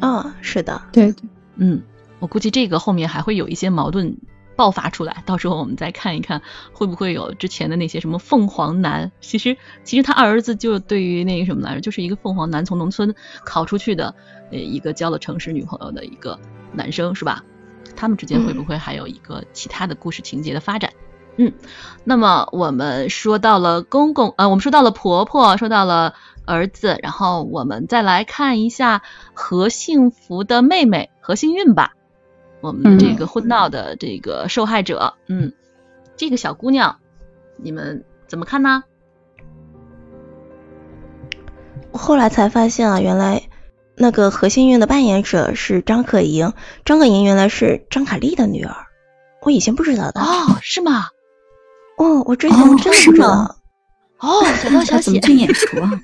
嗯，是的，对对，嗯，我估计这个后面还会有一些矛盾爆发出来，到时候我们再看一看，会不会有之前的那些什么凤凰男？其实，其实他儿子就对于那个什么来着，就是一个凤凰男，从农村考出去的，呃，一个交了城市女朋友的一个男生，是吧？他们之间会不会还有一个其他的故事情节的发展？嗯，那么我们说到了公公，呃，我们说到了婆婆，说到了儿子，然后我们再来看一下何幸福的妹妹何幸运吧，我们的这个婚闹的这个受害者，嗯，这个小姑娘，你们怎么看呢？后来才发现啊，原来。那个何幸运的扮演者是张可盈，张可盈原来是张凯丽的女儿，我以前不知道的哦，是吗？哦，我之前真的不知道。哦，小道消息，这么眼熟啊？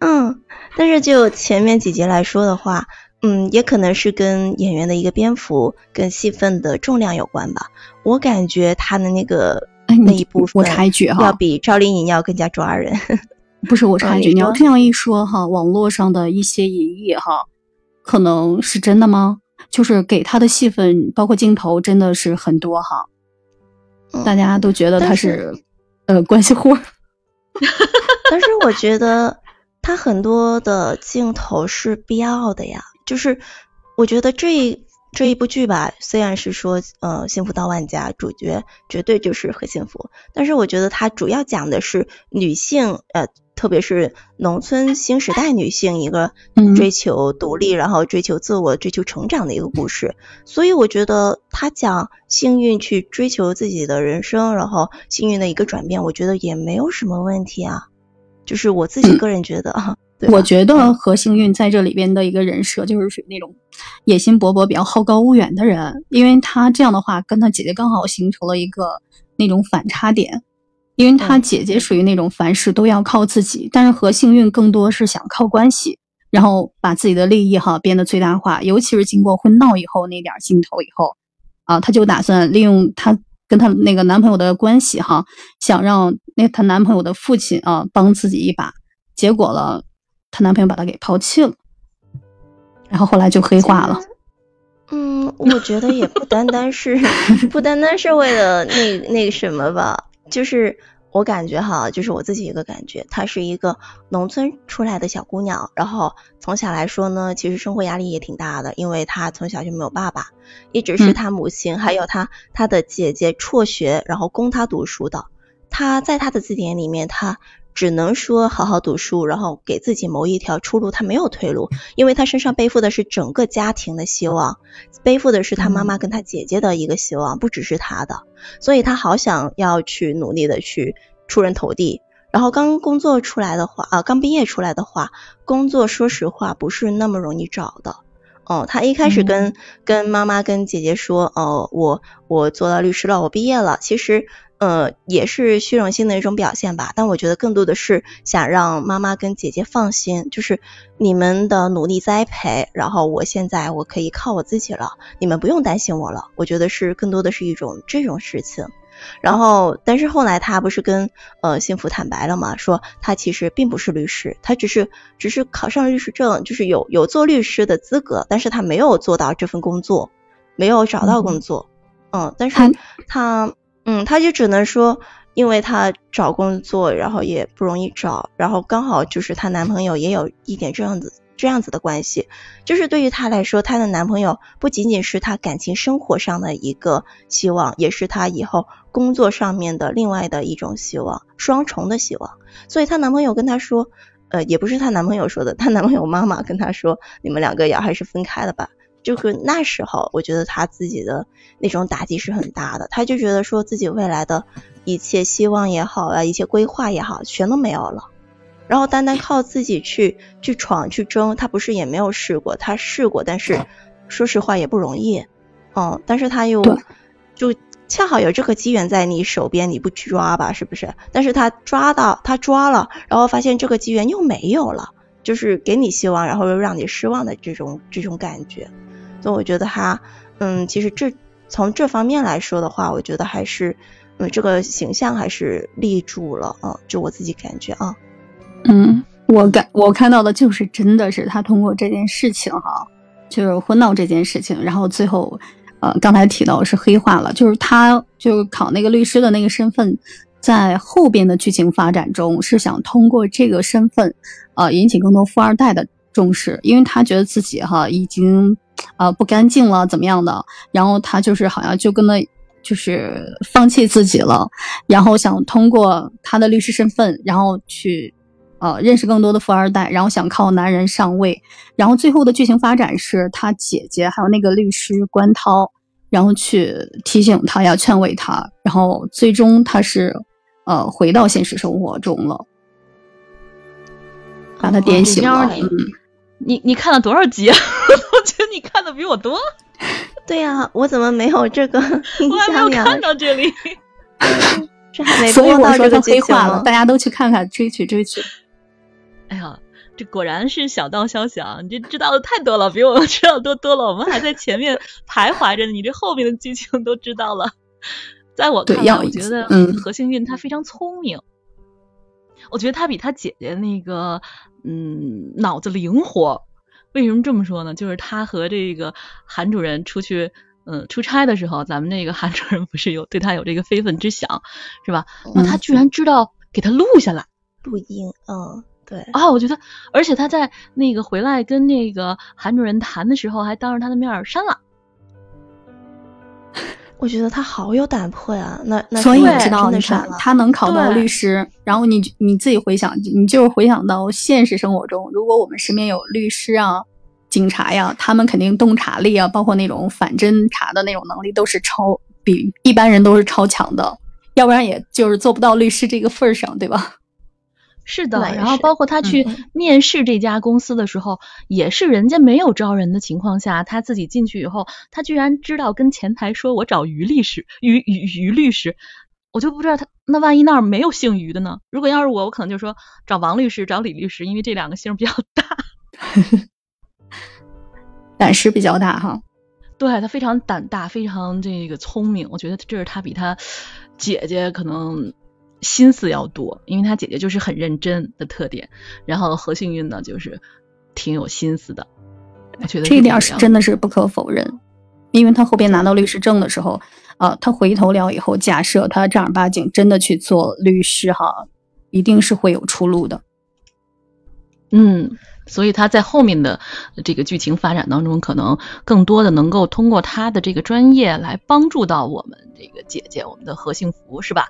嗯，但是就前面几集来说的话，嗯，也可能是跟演员的一个篇幅跟戏份的重量有关吧。我感觉他的那个那一部分，我插一句哈，要比赵丽颖要更加抓人。不是我插一句，你要这样一说哈，网络上的一些隐喻哈，可能是真的吗？就是给他的戏份，包括镜头，真的是很多哈，大家都觉得他是呃关系户。但是我觉得他很多的镜头是必要的呀，就是我觉得这一。这一部剧吧，虽然是说，呃，幸福到万家，主角绝对就是很幸福，但是我觉得它主要讲的是女性，呃，特别是农村新时代女性一个追求独立，然后追求自我、追求成长的一个故事。所以我觉得他讲幸运去追求自己的人生，然后幸运的一个转变，我觉得也没有什么问题啊。就是我自己个人觉得啊。我觉得何幸运在这里边的一个人设就是属于那种野心勃勃、比较好高骛远的人，因为他这样的话跟他姐姐刚好形成了一个那种反差点，因为他姐姐属于那种凡事都要靠自己，但是何幸运更多是想靠关系，然后把自己的利益哈变得最大化，尤其是经过婚闹以后那点镜头以后，啊，他就打算利用他跟她那个男朋友的关系哈，想让那她男朋友的父亲啊帮自己一把，结果了。她男朋友把她给抛弃了，然后后来就黑化了。嗯，我觉得也不单单是 不单单是为了那那个什么吧，就是我感觉哈，就是我自己一个感觉，她是一个农村出来的小姑娘，然后从小来说呢，其实生活压力也挺大的，因为她从小就没有爸爸，一直是她母亲还有她她的姐姐辍学，然后供她读书的。她在她的字典里面，她。只能说好好读书，然后给自己谋一条出路。他没有退路，因为他身上背负的是整个家庭的希望，背负的是他妈妈跟他姐姐的一个希望，不只是他的。所以他好想要去努力的去出人头地。然后刚工作出来的话，啊，刚毕业出来的话，工作说实话不是那么容易找的。哦，他一开始跟跟妈妈跟姐姐说，哦，我我做到律师了，我毕业了。其实。呃，也是虚荣心的一种表现吧，但我觉得更多的是想让妈妈跟姐姐放心，就是你们的努力栽培，然后我现在我可以靠我自己了，你们不用担心我了。我觉得是更多的是一种这种事情。然后，但是后来他不是跟呃幸福坦白了嘛，说他其实并不是律师，他只是只是考上了律师证，就是有有做律师的资格，但是他没有做到这份工作，没有找到工作。嗯，但是他。嗯，他就只能说，因为他找工作，然后也不容易找，然后刚好就是她男朋友也有一点这样子这样子的关系，就是对于她来说，她的男朋友不仅仅是她感情生活上的一个希望，也是她以后工作上面的另外的一种希望，双重的希望。所以她男朋友跟她说，呃，也不是她男朋友说的，她男朋友妈妈跟她说，你们两个要还是分开了吧。就是那时候，我觉得他自己的那种打击是很大的，他就觉得说自己未来的一切希望也好啊，一切规划也好，全都没有了。然后单单靠自己去去闯去争，他不是也没有试过，他试过，但是说实话也不容易。嗯，但是他又就恰好有这个机缘在你手边，你不去抓吧，是不是？但是他抓到，他抓了，然后发现这个机缘又没有了，就是给你希望，然后又让你失望的这种这种感觉。所以我觉得他，嗯，其实这从这方面来说的话，我觉得还是，嗯，这个形象还是立住了，嗯，就我自己感觉啊。嗯，我感我看到的就是真的是他通过这件事情哈，就是婚闹这件事情，然后最后。呃，刚才提到是黑化了，就是他就考那个律师的那个身份，在后边的剧情发展中是想通过这个身份，呃，引起更多富二代的重视，因为他觉得自己哈已经，呃，不干净了，怎么样的，然后他就是好像就跟那，就是放弃自己了，然后想通过他的律师身份，然后去。呃，认识更多的富二代，然后想靠男人上位，然后最后的剧情发展是他姐姐还有那个律师关涛，然后去提醒他呀，劝慰他，然后最终他是呃回到现实生活中了，把他点醒了。你你你看了多少集啊？我觉得你看的比我多。对呀，我怎么没有这个我还没有看到这里。这还没所以我说他黑化了，大家都去看看，追去追去。哎呀，这果然是小道消息啊！你这知道的太多了，比我们知道多多了。我们还在前面徘徊着，你这后面的剧情都知道了。在我看来，我觉得何幸运他非常聪明，我觉得他比他姐姐那个嗯脑子灵活。为什么这么说呢？就是他和这个韩主任出去嗯出差的时候，咱们那个韩主任不是有对他有这个非分之想是吧？那他居然知道给他录下来录音，嗯。对啊，我觉得，而且他在那个回来跟那个韩主任谈的时候，还当着他的面删了。我觉得他好有胆魄呀，那那所以你知道，你看他能考到律师，然后你你自己回想，你就是回想到现实生活中，如果我们身边有律师啊、警察呀，他们肯定洞察力啊，包括那种反侦查的那种能力，都是超比一般人都是超强的，要不然也就是做不到律师这个份儿上，对吧？是的，然后包括他去面试这家公司的时候，也是人家没有招人的情况下，他自己进去以后，他居然知道跟前台说：“我找于律师，于于于律师。”我就不知道他那万一那儿没有姓于的呢？如果要是我，我可能就说找王律师，找李律师，因为这两个姓比较大，胆识比较大哈。对他非常胆大，非常这个聪明，我觉得这是他比他姐姐可能。心思要多，因为他姐姐就是很认真的特点，然后何幸运呢，就是挺有心思的。我觉得这一点是真的是不可否认，因为他后边拿到律师证的时候，啊，他回头了以后，假设他正儿八经真的去做律师哈，一定是会有出路的。嗯，所以他在后面的这个剧情发展当中，可能更多的能够通过他的这个专业来帮助到我们这个姐姐，我们的何幸福，是吧？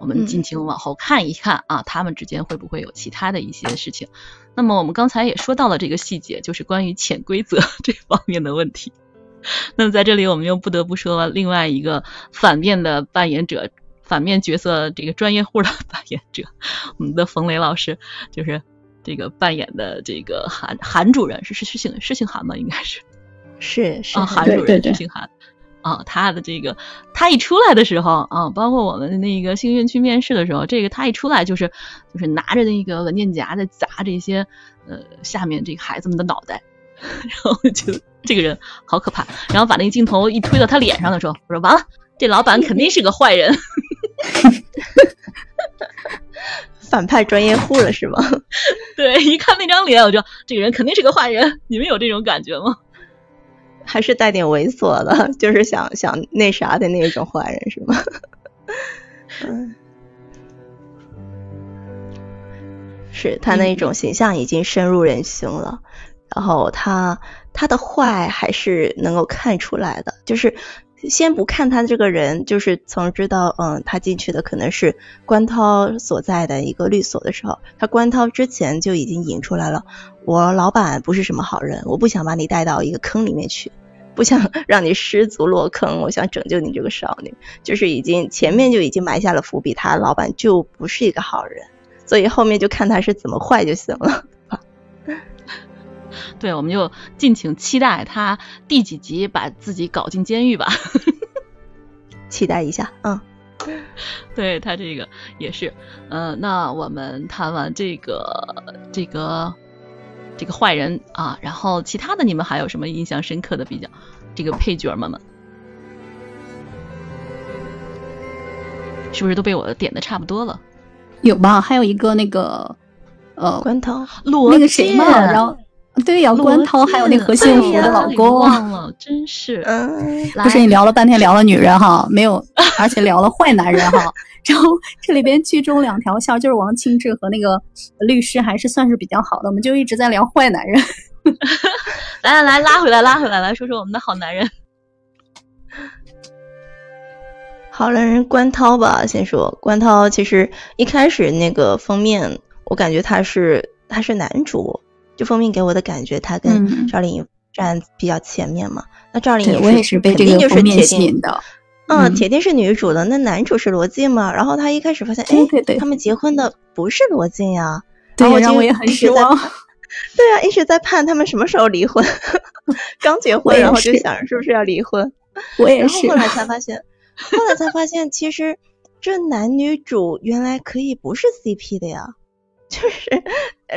我们尽情往后看一看啊，他们之间会不会有其他的一些事情？那么我们刚才也说到了这个细节，就是关于潜规则这方面的问题。那么在这里，我们又不得不说另外一个反面的扮演者，反面角色这个专业户的 扮演者，我们的冯雷老师，就是这个扮演的这个韩韩主任，是是是姓是姓韩吗？应该是是是啊，韩主任是姓韩。啊，他的这个，他一出来的时候啊，包括我们那个幸运去面试的时候，这个他一出来就是就是拿着那个文件夹在砸这些呃下面这个孩子们的脑袋，然后就这个人好可怕，然后把那个镜头一推到他脸上的时候，我说完了，这老板肯定是个坏人，反派专业户了是吗？对，一看那张脸，我就这个人肯定是个坏人，你们有这种感觉吗？还是带点猥琐的，就是想想那啥的那种坏人是吗？嗯，是他那种形象已经深入人心了，然后他他的坏还是能够看出来的，就是先不看他这个人，就是从知道嗯他进去的可能是关涛所在的一个律所的时候，他关涛之前就已经引出来了。我老板不是什么好人，我不想把你带到一个坑里面去。不想让你失足落坑，我想拯救你这个少女，就是已经前面就已经埋下了伏笔，他老板就不是一个好人，所以后面就看他是怎么坏就行了。对，我们就敬请期待他第几集把自己搞进监狱吧，期待一下，嗯。对他这个也是，呃，那我们谈完这个这个这个坏人啊，然后其他的你们还有什么印象深刻的比较这个配角们们？是不是都被我点的差不多了？有吧？还有一个那个呃，关涛，那个谁嘛，然后。对呀，关涛还有那何幸福的老公，忘了，真是。嗯，不是你聊了半天聊了女人哈，没有，而且聊了坏男人哈。然后这里边剧中两条线就是王清志和那个律师还是算是比较好的，我们就一直在聊坏男人。来来来，拉回来拉回来，来说说我们的好男人。好男人关涛吧，先说关涛，其实一开始那个封面，我感觉他是他是男主。就封面给我的感觉，他跟赵丽颖站比较前面嘛。那赵丽颖我也是被这个封面吸引的。嗯，铁定是女主的。那男主是罗晋嘛？然后他一开始发现，哎，对对，他们结婚的不是罗晋呀。对，让我也很失望。对啊，一直在盼他们什么时候离婚。刚结婚，然后就想着是不是要离婚。我也是。后来才发现，后来才发现，其实这男女主原来可以不是 CP 的呀。就是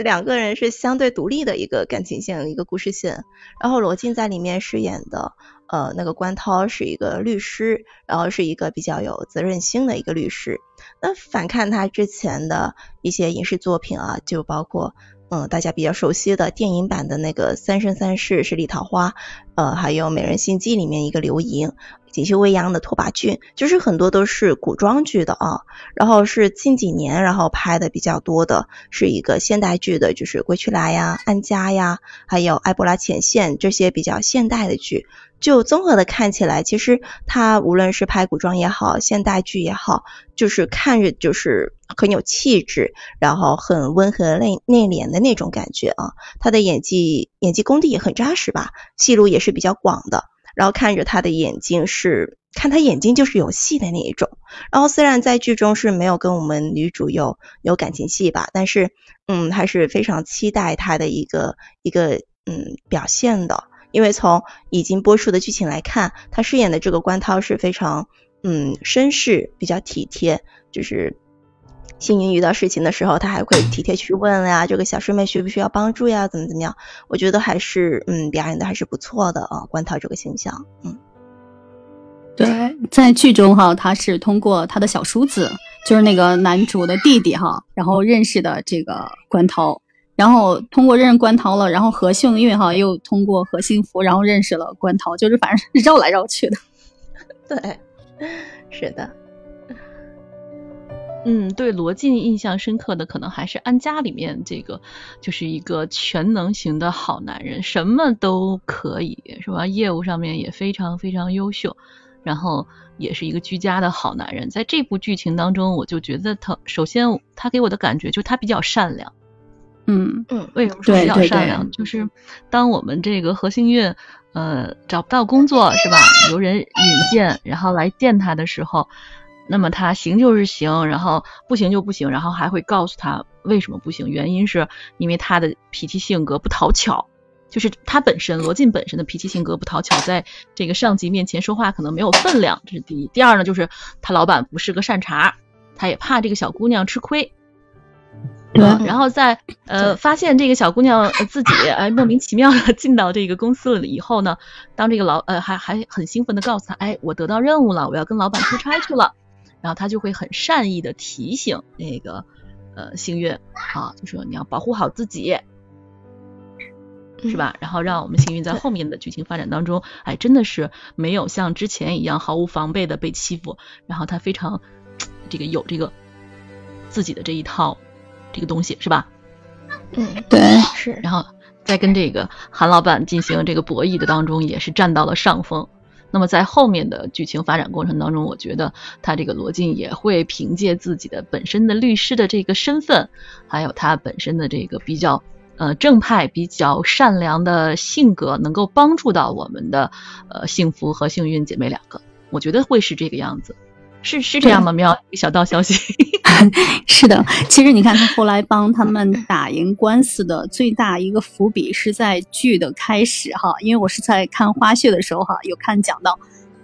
两个人是相对独立的一个感情线，一个故事线。然后罗晋在里面饰演的，呃，那个关涛是一个律师，然后是一个比较有责任心的一个律师。那反看他之前的一些影视作品啊，就包括。嗯，大家比较熟悉的电影版的那个《三生三世十里桃花》，呃，还有《美人心计》里面一个刘盈，《锦绣未央》的拓跋浚，就是很多都是古装剧的啊。然后是近几年然后拍的比较多的，是一个现代剧的，就是《归去来》呀、《安家》呀，还有《埃博拉前线》这些比较现代的剧。就综合的看起来，其实他无论是拍古装也好，现代剧也好，就是看着就是很有气质，然后很温和内内敛的那种感觉啊。他的演技演技功底也很扎实吧，戏路也是比较广的。然后看着他的眼睛是看他眼睛就是有戏的那一种。然后虽然在剧中是没有跟我们女主有有感情戏吧，但是嗯还是非常期待他的一个一个嗯表现的。因为从已经播出的剧情来看，他饰演的这个关涛是非常嗯绅士，比较体贴，就是幸运遇到事情的时候，他还会体贴去问呀，这个小师妹需不需要帮助呀，怎么怎么样？我觉得还是嗯表演的还是不错的啊，关涛这个形象，嗯，对，在剧中哈，他是通过他的小叔子，就是那个男主的弟弟哈，然后认识的这个关涛。然后通过认识关涛了，然后何幸运哈又通过何幸福，然后认识了关涛，就是反正绕来绕去的。对，是的。嗯，对罗晋印象深刻的可能还是《安家》里面这个，就是一个全能型的好男人，什么都可以，是吧？业务上面也非常非常优秀，然后也是一个居家的好男人。在这部剧情当中，我就觉得他首先他给我的感觉就是他比较善良。嗯嗯，为什么说比较善良？就是当我们这个何幸运呃找不到工作是吧？由人引荐，然后来见他的时候，那么他行就是行，然后不行就不行，然后还会告诉他为什么不行，原因是因为他的脾气性格不讨巧，就是他本身罗晋本身的脾气性格不讨巧，在这个上级面前说话可能没有分量，这是第一。第二呢，就是他老板不是个善茬，他也怕这个小姑娘吃亏。对然后在呃发现这个小姑娘自己哎莫名其妙的进到这个公司了以后呢，当这个老呃还还很兴奋的告诉她，哎我得到任务了，我要跟老板出差去了，然后他就会很善意的提醒那个呃幸运啊，就说你要保护好自己，是吧？然后让我们幸运在后面的剧情发展当中，哎真的是没有像之前一样毫无防备的被欺负，然后他非常这个有这个自己的这一套。这个东西是吧？嗯，对，是。然后在跟这个韩老板进行这个博弈的当中，也是占到了上风。那么在后面的剧情发展过程当中，我觉得他这个罗晋也会凭借自己的本身的律师的这个身份，还有他本身的这个比较呃正派、比较善良的性格，能够帮助到我们的呃幸福和幸运姐妹两个。我觉得会是这个样子，是是这样吗？喵，小道消息。是的，其实你看他后来帮他们打赢官司的最大一个伏笔是在剧的开始哈，因为我是在看花絮的时候哈，有看讲到。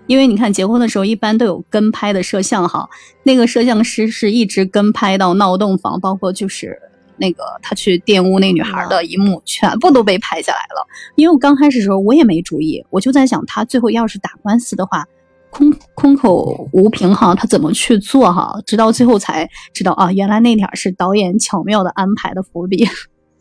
因为你看，结婚的时候一般都有跟拍的摄像哈，那个摄像师是一直跟拍到闹洞房，包括就是那个他去玷污那女孩的一幕，全部都被拍下来了。因为我刚开始的时候我也没注意，我就在想，他最后要是打官司的话，空空口无凭哈，他怎么去做哈？直到最后才知道啊，原来那点是导演巧妙的安排的伏笔，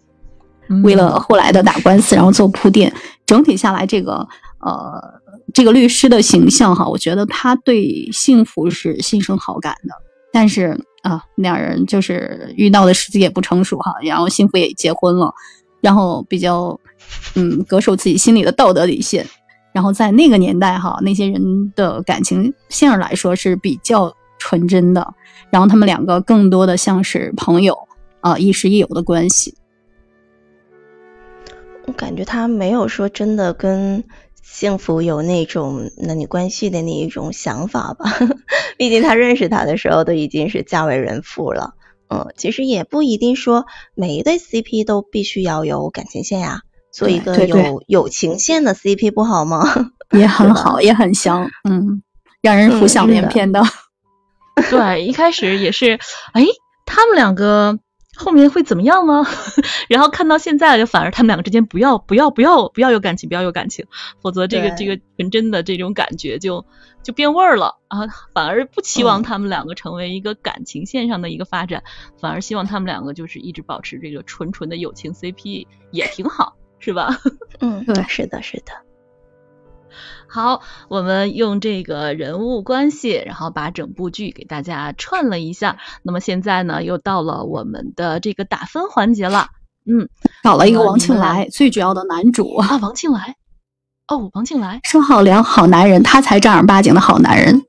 为了后来的打官司然后做铺垫。整体下来，这个呃。这个律师的形象哈，我觉得他对幸福是心生好感的，但是啊，两人就是遇到的时机也不成熟哈，然后幸福也结婚了，然后比较嗯，恪守自己心里的道德底线，然后在那个年代哈，那些人的感情线来说是比较纯真的，然后他们两个更多的像是朋友啊，亦师亦友的关系。我感觉他没有说真的跟。幸福有那种男女关系的那一种想法吧，毕竟他认识他的时候都已经是嫁为人妇了。嗯，其实也不一定说每一对 CP 都必须要有感情线呀，做一个有友情线的 CP 不好吗？也很好，也很香，嗯，让人浮想联翩的。对，一开始也是，哎，他们两个。后面会怎么样吗？然后看到现在就反而他们两个之间不要不要不要不要有感情，不要有感情，否则这个这个纯真的这种感觉就就变味儿了啊！反而不期望他们两个成为一个感情线上的一个发展，反而希望他们两个就是一直保持这个纯纯的友情 CP 也挺好，是吧？嗯，对，是的，是的。好，我们用这个人物关系，然后把整部剧给大家串了一下。那么现在呢，又到了我们的这个打分环节了。嗯，找了一个王庆来，最主要的男主啊，王庆来。哦，王庆来，说好良好男人，他才正儿八经的好男人，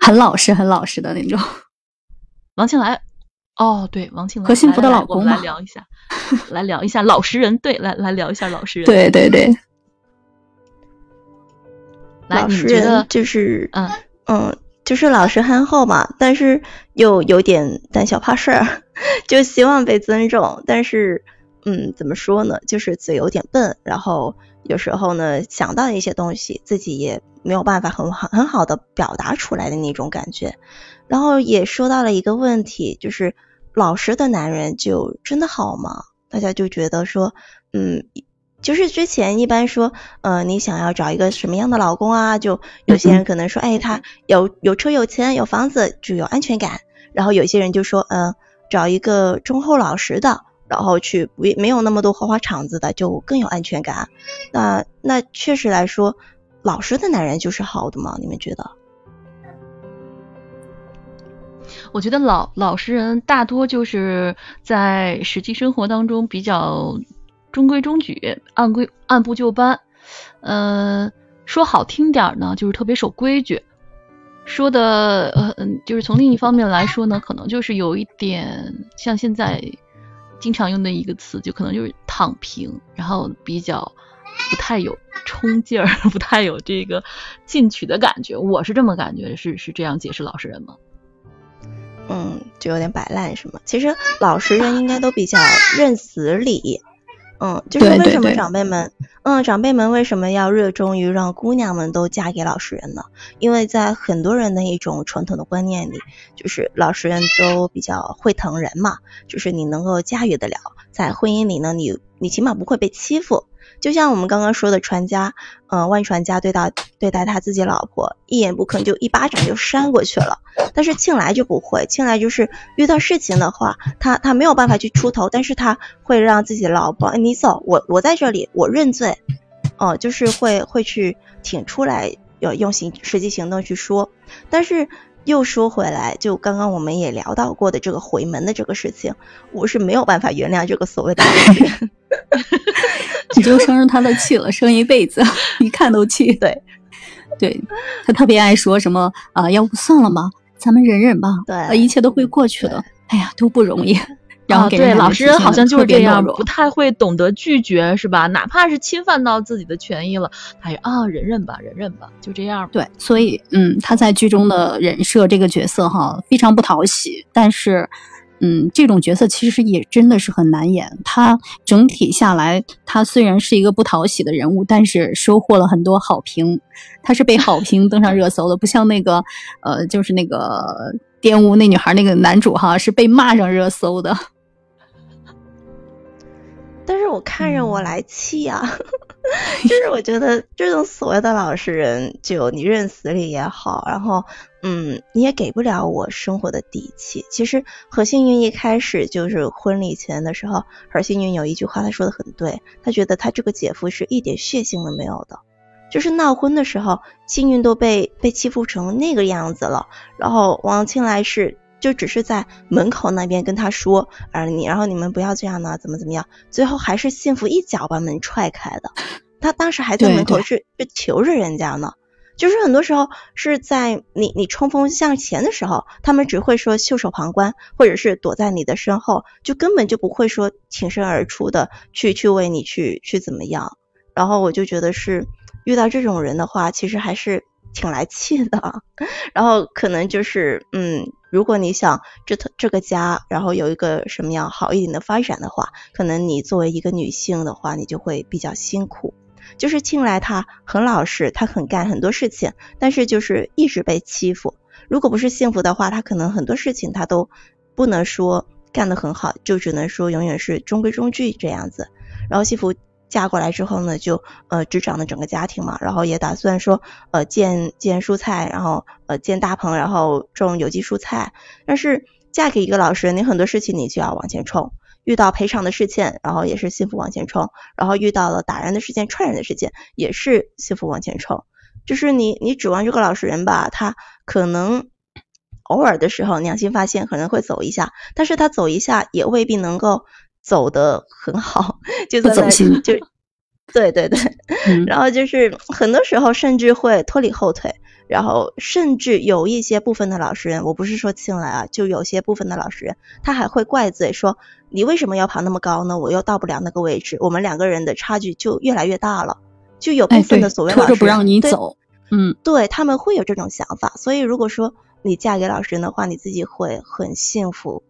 很老实，很老实的那种。王庆来，哦，对，王庆来和幸福的老公来聊一下，来聊一下老实人，对，来来聊一下老实人，对对对。老实人就是嗯嗯，就是老实憨厚嘛，但是又有点胆小怕事儿，就希望被尊重。但是嗯，怎么说呢？就是嘴有点笨，然后有时候呢想到一些东西，自己也没有办法很好很好的表达出来的那种感觉。然后也说到了一个问题，就是老实的男人就真的好吗？大家就觉得说嗯。就是之前一般说，呃，你想要找一个什么样的老公啊？就有些人可能说，哎，他有有车有钱有房子就有安全感。然后有些人就说，嗯，找一个忠厚老实的，然后去不没有那么多花花肠子的就更有安全感。那那确实来说，老实的男人就是好的吗？你们觉得？我觉得老老实人大多就是在实际生活当中比较。中规中矩，按规按部就班。呃，说好听点呢，就是特别守规矩；说的呃嗯，就是从另一方面来说呢，可能就是有一点像现在经常用的一个词，就可能就是躺平，然后比较不太有冲劲儿，不太有这个进取的感觉。我是这么感觉，是是这样解释老实人吗？嗯，就有点摆烂是吗？其实老实人应该都比较认死理。嗯，就是为什么长辈们，嗯，长辈们为什么要热衷于让姑娘们都嫁给老实人呢？因为在很多人的一种传统的观念里，就是老实人都比较会疼人嘛，就是你能够驾驭得了，在婚姻里呢，你你起码不会被欺负。就像我们刚刚说的，传家，嗯，万传家对待对待他自己老婆，一言不吭就一巴掌就扇过去了。但是庆来就不会，庆来就是遇到事情的话，他他没有办法去出头，但是他会让自己的老婆，哎你走，我我在这里，我认罪，哦，就是会会去挺出来，要用行实际行动去说。但是又说回来，就刚刚我们也聊到过的这个回门的这个事情，我是没有办法原谅这个所谓的。你就生着他的气了，生一辈子，一看都气。对，对他特别爱说什么啊，要不算了吧，咱们忍忍吧，对，一切都会过去的。哎呀，都不容易。然后对老实人好像就是这样，不太会懂得拒绝，是吧？哪怕是侵犯到自己的权益了，他也啊忍忍吧，忍忍吧，就这样。对，所以嗯，他在剧中的人设这个角色哈，非常不讨喜，但是。嗯，这种角色其实也真的是很难演。他整体下来，他虽然是一个不讨喜的人物，但是收获了很多好评。他是被好评登上热搜的，不像那个，呃，就是那个 玷污那女孩那个男主哈，是被骂上热搜的。但是我看着我来气啊！就是我觉得这种所谓的老实人，就你认死理也好，然后嗯，你也给不了我生活的底气。其实何幸运一开始就是婚礼前的时候，何幸运有一句话他说的很对，他觉得他这个姐夫是一点血性都没有的。就是闹婚的时候，幸运都被被欺负成那个样子了，然后王庆来是。就只是在门口那边跟他说，呃，你然后你们不要这样呢，怎么怎么样？最后还是幸福一脚把门踹开的。他当时还在门口是是求着人家呢。就是很多时候是在你你冲锋向前的时候，他们只会说袖手旁观，或者是躲在你的身后，就根本就不会说挺身而出的去去为你去去怎么样。然后我就觉得是遇到这种人的话，其实还是挺来气的。然后可能就是嗯。如果你想这这个家，然后有一个什么样好一点的发展的话，可能你作为一个女性的话，你就会比较辛苦。就是庆来他很老实，他很干很多事情，但是就是一直被欺负。如果不是幸福的话，他可能很多事情他都不能说干得很好，就只能说永远是中规中矩这样子。然后幸福。嫁过来之后呢，就呃执掌了整个家庭嘛，然后也打算说呃建建蔬菜，然后呃建大棚，然后种有机蔬菜。但是嫁给一个老实人，你很多事情你就要往前冲，遇到赔偿的事情，然后也是幸福往前冲，然后遇到了打人的事件、踹人的事件，也是幸福往前冲。就是你你指望这个老实人吧，他可能偶尔的时候良心发现可能会走一下，但是他走一下也未必能够。走的很好，就在那就，对对对，然后就是很多时候甚至会拖你后腿，然后甚至有一些部分的老实人，我不是说进来啊，就有些部分的老实人，他还会怪罪说你为什么要爬那么高呢？我又到不了那个位置，我们两个人的差距就越来越大了，就有部分的所谓老实人不让你走，嗯，对他们会有这种想法，所以如果说你嫁给老实人的话，你自己会很幸福。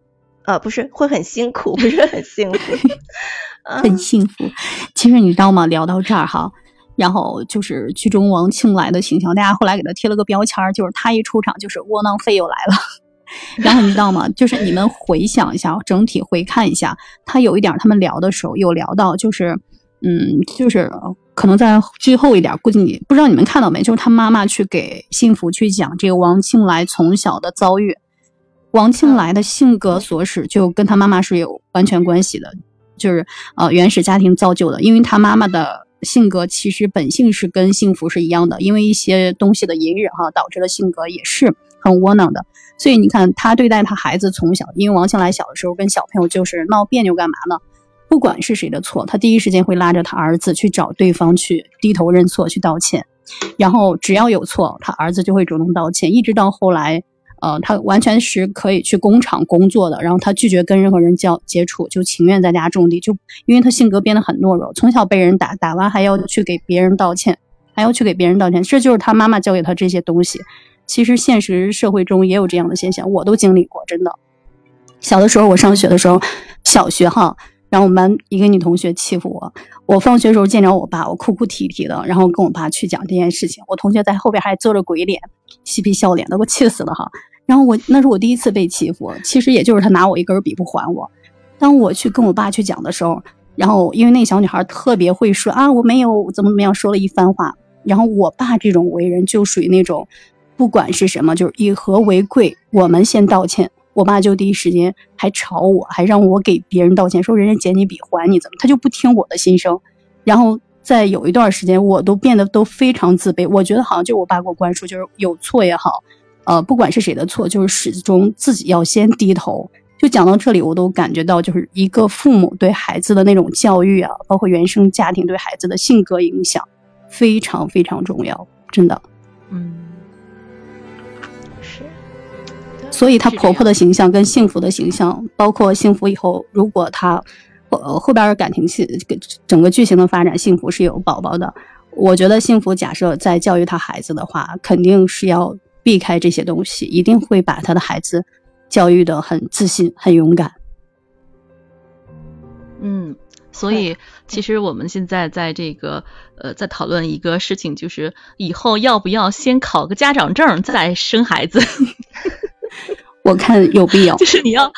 呃，不是会很辛苦，不是很幸福，很幸福。其实你知道吗？聊到这儿哈，然后就是剧中王庆来的形象，大家后来给他贴了个标签，就是他一出场就是窝囊废又来了。然后你知道吗？就是你们回想一下，整体回看一下，他有一点他们聊的时候有聊到，就是嗯，就是可能在最后一点，估计你不知道你们看到没？就是他妈妈去给幸福去讲这个王庆来从小的遭遇。王庆来的性格所使就跟他妈妈是有完全关系的，就是呃原始家庭造就的。因为他妈妈的性格其实本性是跟幸福是一样的，因为一些东西的隐忍哈，导致了性格也是很窝囊的。所以你看他对待他孩子从小，因为王庆来小的时候跟小朋友就是闹别扭干嘛呢？不管是谁的错，他第一时间会拉着他儿子去找对方去低头认错去道歉，然后只要有错，他儿子就会主动道歉，一直到后来。呃，他完全是可以去工厂工作的，然后他拒绝跟任何人交接触，就情愿在家种地。就因为他性格变得很懦弱，从小被人打，打完还要去给别人道歉，还要去给别人道歉，这就是他妈妈教给他这些东西。其实现实社会中也有这样的现象，我都经历过，真的。小的时候我上学的时候，小学哈，然后我们班一个女同学欺负我，我放学时候见着我爸，我哭哭啼啼的，然后跟我爸去讲这件事情，我同学在后边还做着鬼脸，嬉皮笑脸的，我气死了哈。然后我那是我第一次被欺负，其实也就是他拿我一根笔不还我。当我去跟我爸去讲的时候，然后因为那小女孩特别会说啊，我没有怎么怎么样说了一番话。然后我爸这种为人就属于那种，不管是什么，就是以和为贵，我们先道歉。我爸就第一时间还吵我，还让我给别人道歉，说人家捡你笔还你怎么，他就不听我的心声。然后在有一段时间，我都变得都非常自卑。我觉得好像就我爸给我灌输，就是有错也好。呃，不管是谁的错，就是始终自己要先低头。就讲到这里，我都感觉到，就是一个父母对孩子的那种教育啊，包括原生家庭对孩子的性格影响，非常非常重要，真的。嗯，所以她婆婆的形象跟幸福的形象，包括幸福以后，如果她后后边感情戏整个剧情的发展，幸福是有宝宝的。我觉得幸福假设在教育她孩子的话，肯定是要避开这些东西，一定会把她的孩子教育的很自信、很勇敢。嗯，所以其实我们现在在这个呃，在讨论一个事情，就是以后要不要先考个家长证再生孩子。我看有必要，就是你要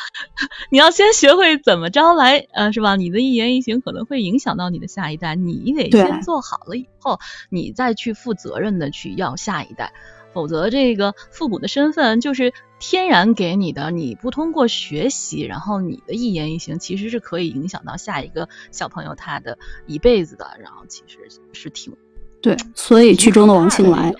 你要先学会怎么着来，呃，是吧？你的一言一行可能会影响到你的下一代，你得先做好了以后，你再去负责任的去要下一代，否则这个父母的身份就是天然给你的，你不通过学习，然后你的一言一行其实是可以影响到下一个小朋友他的一辈子的，然后其实是挺对，所以剧中的王庆来。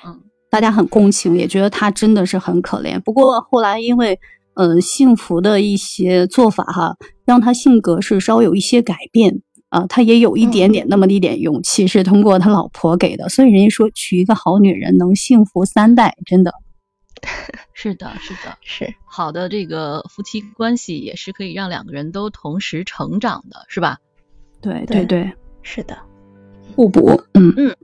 大家很共情，也觉得他真的是很可怜。不过后来因为，呃，幸福的一些做法哈，让他性格是稍微有一些改变啊。他也有一点点那么一点勇气，是通过他老婆给的。所以人家说娶一个好女人能幸福三代，真的 是的，是的，是好的。这个夫妻关系也是可以让两个人都同时成长的，是吧？对对对，是的，互补。嗯嗯。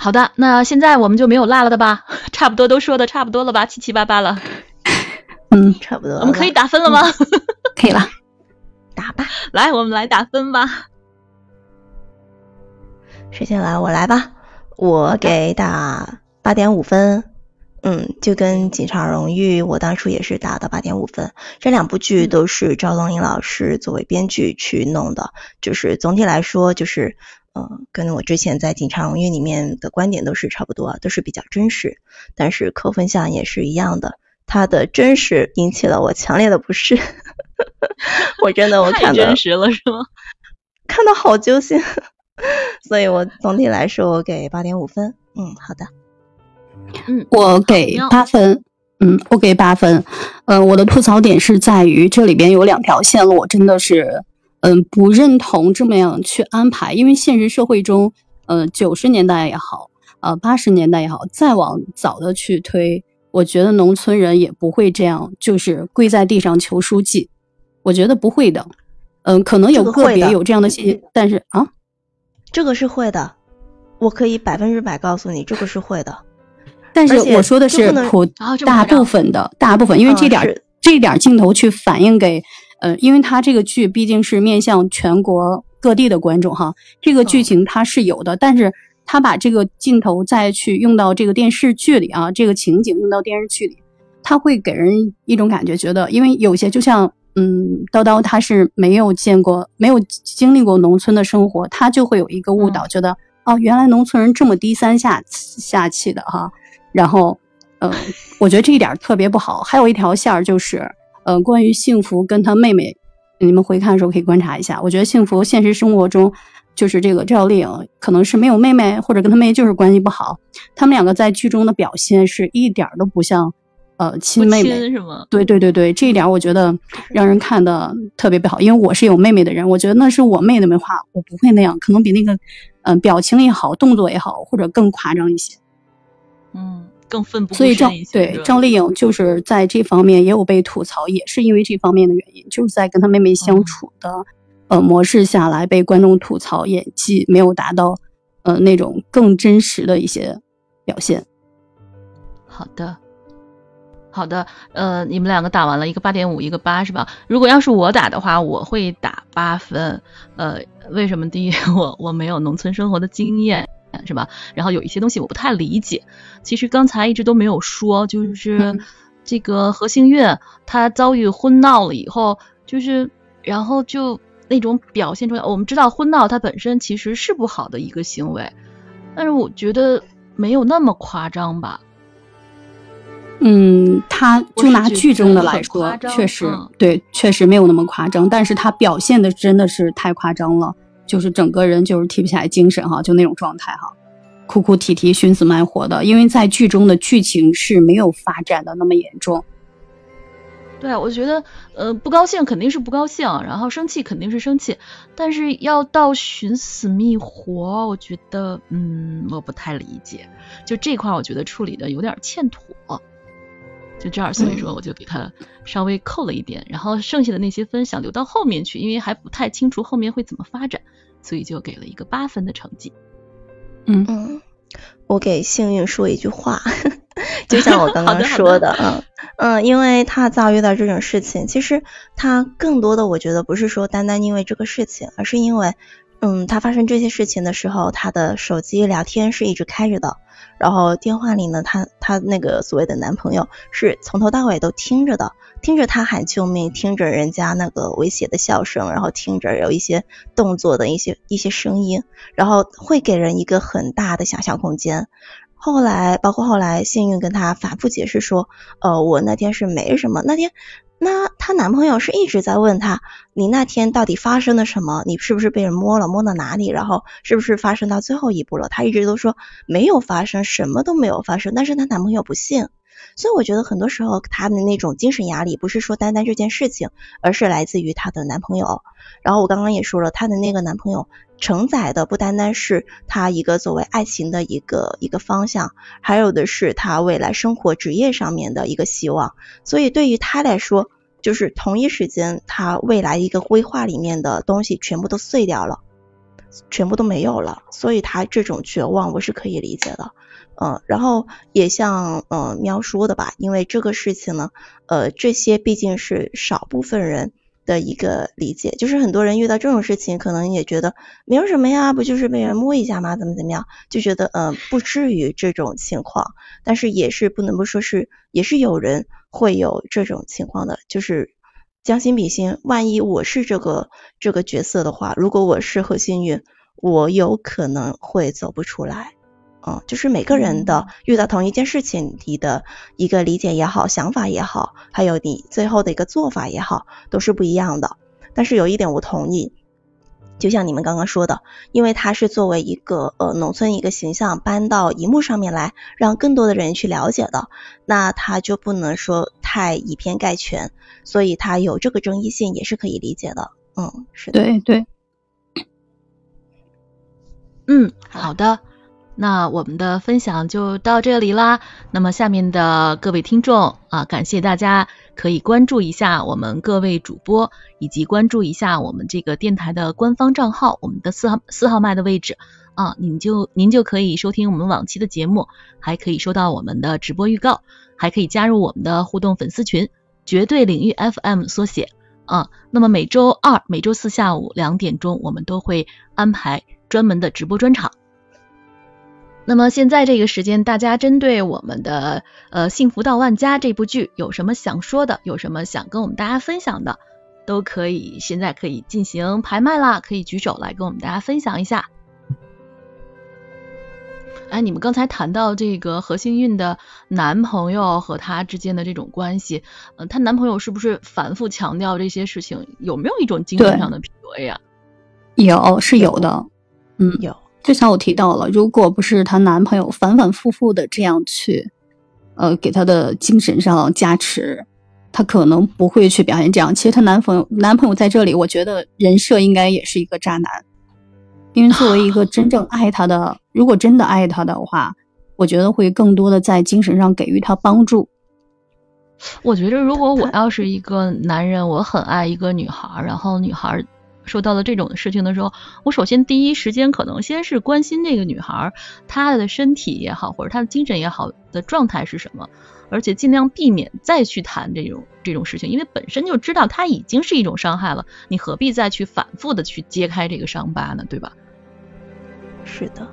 好的，那现在我们就没有落了的吧？差不多都说的差不多了吧？七七八八了。嗯，差不多。我们可以打分了吗？可以了，打吧。来，我们来打分吧。谁先来？我来吧。我给打八点五分。嗯，就跟《警察荣誉》，我当初也是打的八点五分。这两部剧都是赵冬颖老师作为编剧去弄的，就是总体来说就是。嗯，跟我之前在《警察荣誉》里面的观点都是差不多，都是比较真实。但是扣分项也是一样的，它的真实引起了我强烈的不适。我真的我看的真实了是吗？看的好揪心，所以我总体来说我给八点五分。嗯，好的。嗯，我给八分。嗯，我给八分。呃，我的吐槽点是在于这里边有两条线路，我真的是。嗯，不认同这么样去安排，因为现实社会中，呃，九十年代也好，呃，八十年代也好，再往早的去推，我觉得农村人也不会这样，就是跪在地上求书记，我觉得不会的。嗯，可能有个别有这样的些，但是啊，这个是会的，我可以百分之百告诉你，这个是会的。但是我说的是普大部分的大部分，因为这点这点镜头去反映给。呃，因为它这个剧毕竟是面向全国各地的观众哈，这个剧情它是有的，但是他把这个镜头再去用到这个电视剧里啊，这个情景用到电视剧里，他会给人一种感觉，觉得因为有些就像嗯，叨叨他是没有见过、没有经历过农村的生活，他就会有一个误导，觉得哦，原来农村人这么低三下下气的哈，然后嗯，我觉得这一点特别不好。还有一条线儿就是。呃，关于幸福跟他妹妹，你们回看的时候可以观察一下。我觉得幸福现实生活中就是这个赵丽颖，可能是没有妹妹，或者跟他妹就是关系不好。他们两个在剧中的表现是一点都不像呃亲妹妹，是吗？对对对对，这一点我觉得让人看的特别不好。因为我是有妹妹的人，我觉得那是我妹的妹话，我不会那样，可能比那个嗯表情也好，动作也好，或者更夸张一些。嗯。更奋不所以赵对赵丽颖就是在这方面也有被吐槽，也是因为这方面的原因，就是在跟她妹妹相处的呃模式下来被观众吐槽演技没有达到呃那种更真实的一些表现。好的，好的，呃，你们两个打完了一个八点五，一个八是吧？如果要是我打的话，我会打八分。呃，为什么？第一，我我没有农村生活的经验。是吧？然后有一些东西我不太理解。其实刚才一直都没有说，就是 这个何星月他遭遇婚闹了以后，就是然后就那种表现出来。我们知道婚闹它本身其实是不好的一个行为，但是我觉得没有那么夸张吧。嗯，他就拿剧中的来说，确实对，确实没有那么夸张。但是他表现的真的是太夸张了。就是整个人就是提不起来精神哈，就那种状态哈，哭哭啼啼、寻死卖活的。因为在剧中的剧情是没有发展的那么严重。对，我觉得呃不高兴肯定是不高兴，然后生气肯定是生气，但是要到寻死觅活，我觉得嗯我不太理解，就这块我觉得处理的有点欠妥。就这儿，所以说我就给他稍微扣了一点，然后剩下的那些分想留到后面去，因为还不太清楚后面会怎么发展，所以就给了一个八分的成绩。嗯。嗯，我给幸运说一句话，就像我刚刚说的，嗯嗯，因为他遭遇到这种事情，其实他更多的我觉得不是说单单因为这个事情，而是因为，嗯，他发生这些事情的时候，他的手机聊天是一直开着的，然后电话里呢，他他那个所谓的男朋友是从头到尾都听着的，听着他喊救命，听着人家那个威胁的笑声，然后听着有一些动作的一些一些声音，然后会给人一个很大的想象空间。后来，包括后来，幸运跟他反复解释说，呃，我那天是没什么，那天，那她男朋友是一直在问她，你那天到底发生了什么？你是不是被人摸了？摸到哪里？然后是不是发生到最后一步了？她一直都说没有发生，什么都没有发生，但是她男朋友不信。所以我觉得很多时候她的那种精神压力不是说单单这件事情，而是来自于她的男朋友。然后我刚刚也说了，她的那个男朋友承载的不单单是她一个作为爱情的一个一个方向，还有的是她未来生活职业上面的一个希望。所以对于她来说，就是同一时间，她未来一个规划里面的东西全部都碎掉了，全部都没有了。所以他这种绝望我是可以理解的。嗯，然后也像嗯喵说的吧，因为这个事情呢，呃，这些毕竟是少部分人的一个理解，就是很多人遇到这种事情，可能也觉得没有什么呀，不就是被人摸一下吗？怎么怎么样，就觉得嗯不至于这种情况，但是也是不能不说是，也是有人会有这种情况的，就是将心比心，万一我是这个这个角色的话，如果我是何幸运，我有可能会走不出来。嗯，就是每个人的遇到同一件事情，你的一个理解也好，想法也好，还有你最后的一个做法也好，都是不一样的。但是有一点我同意，就像你们刚刚说的，因为他是作为一个呃农村一个形象搬到荧幕上面来，让更多的人去了解的，那他就不能说太以偏概全，所以他有这个争议性也是可以理解的。嗯，是的。对对，嗯，好的。那我们的分享就到这里啦。那么下面的各位听众啊，感谢大家可以关注一下我们各位主播，以及关注一下我们这个电台的官方账号，我们的四号四号麦的位置啊，您就您就可以收听我们往期的节目，还可以收到我们的直播预告，还可以加入我们的互动粉丝群，绝对领域 FM 缩写啊。那么每周二、每周四下午两点钟，我们都会安排专门的直播专场。那么现在这个时间，大家针对我们的呃《幸福到万家》这部剧有什么想说的，有什么想跟我们大家分享的，都可以现在可以进行拍卖啦，可以举手来跟我们大家分享一下。哎，你们刚才谈到这个何幸运的男朋友和她之间的这种关系，嗯，她男朋友是不是反复强调这些事情？有没有一种精神上的 PUA 呀？有，是有的，嗯，有。就像我提到了，如果不是她男朋友反反复复的这样去，呃，给她的精神上加持，她可能不会去表现这样。其实她男朋友，男朋友在这里，我觉得人设应该也是一个渣男，因为作为一个真正爱她的，如果真的爱她的话，我觉得会更多的在精神上给予她帮助。我觉得，如果我要是一个男人，我很爱一个女孩，然后女孩。受到了这种事情的时候，我首先第一时间可能先是关心这个女孩，她的身体也好，或者她的精神也好的状态是什么，而且尽量避免再去谈这种这种事情，因为本身就知道它已经是一种伤害了，你何必再去反复的去揭开这个伤疤呢？对吧？是的，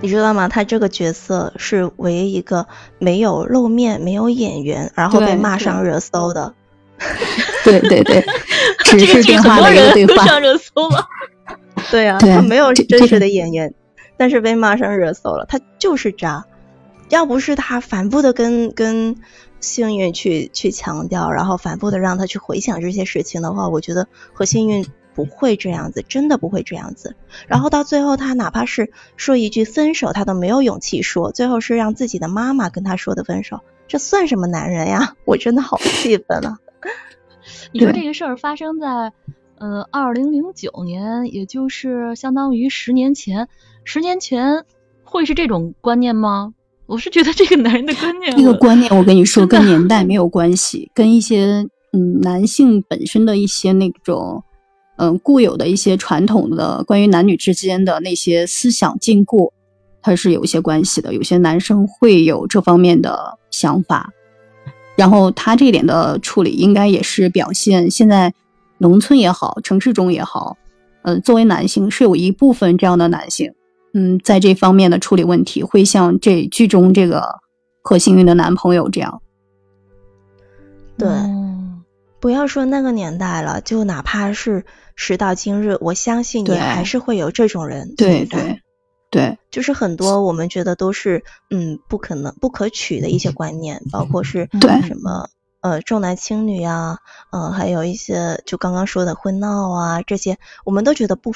你知道吗？他这个角色是唯一一个没有露面、没有演员，然后被骂上热搜的。对对对，只是电话的一个对话上热搜了。对啊，他没有真实的演员，但是被骂上热搜了。他就是渣，要不是他反复的跟跟幸运去去强调，然后反复的让他去回想这些事情的话，我觉得和幸运不会这样子，真的不会这样子。然后到最后，他哪怕是说一句分手，他都没有勇气说，最后是让自己的妈妈跟他说的分手，这算什么男人呀？我真的好气愤啊！你说这个事儿发生在呃二零零九年，也就是相当于十年前，十年前会是这种观念吗？我是觉得这个男人的观念，这个观念我跟你说跟年代没有关系，跟一些嗯男性本身的一些那种嗯固有的一些传统的关于男女之间的那些思想禁锢，它是有一些关系的。有些男生会有这方面的想法，然后他这一点的处理应该也是表现现在农村也好，城市中也好，嗯，作为男性是有一部分这样的男性。嗯，在这方面的处理问题，会像这剧中这个何幸运的男朋友这样。对，不要说那个年代了，就哪怕是时到今日，我相信也还是会有这种人对对对，就是很多我们觉得都是嗯不可能、不可取的一些观念，包括是对什么呃重男轻女啊，嗯，还有一些就刚刚说的婚闹啊这些，我们都觉得不。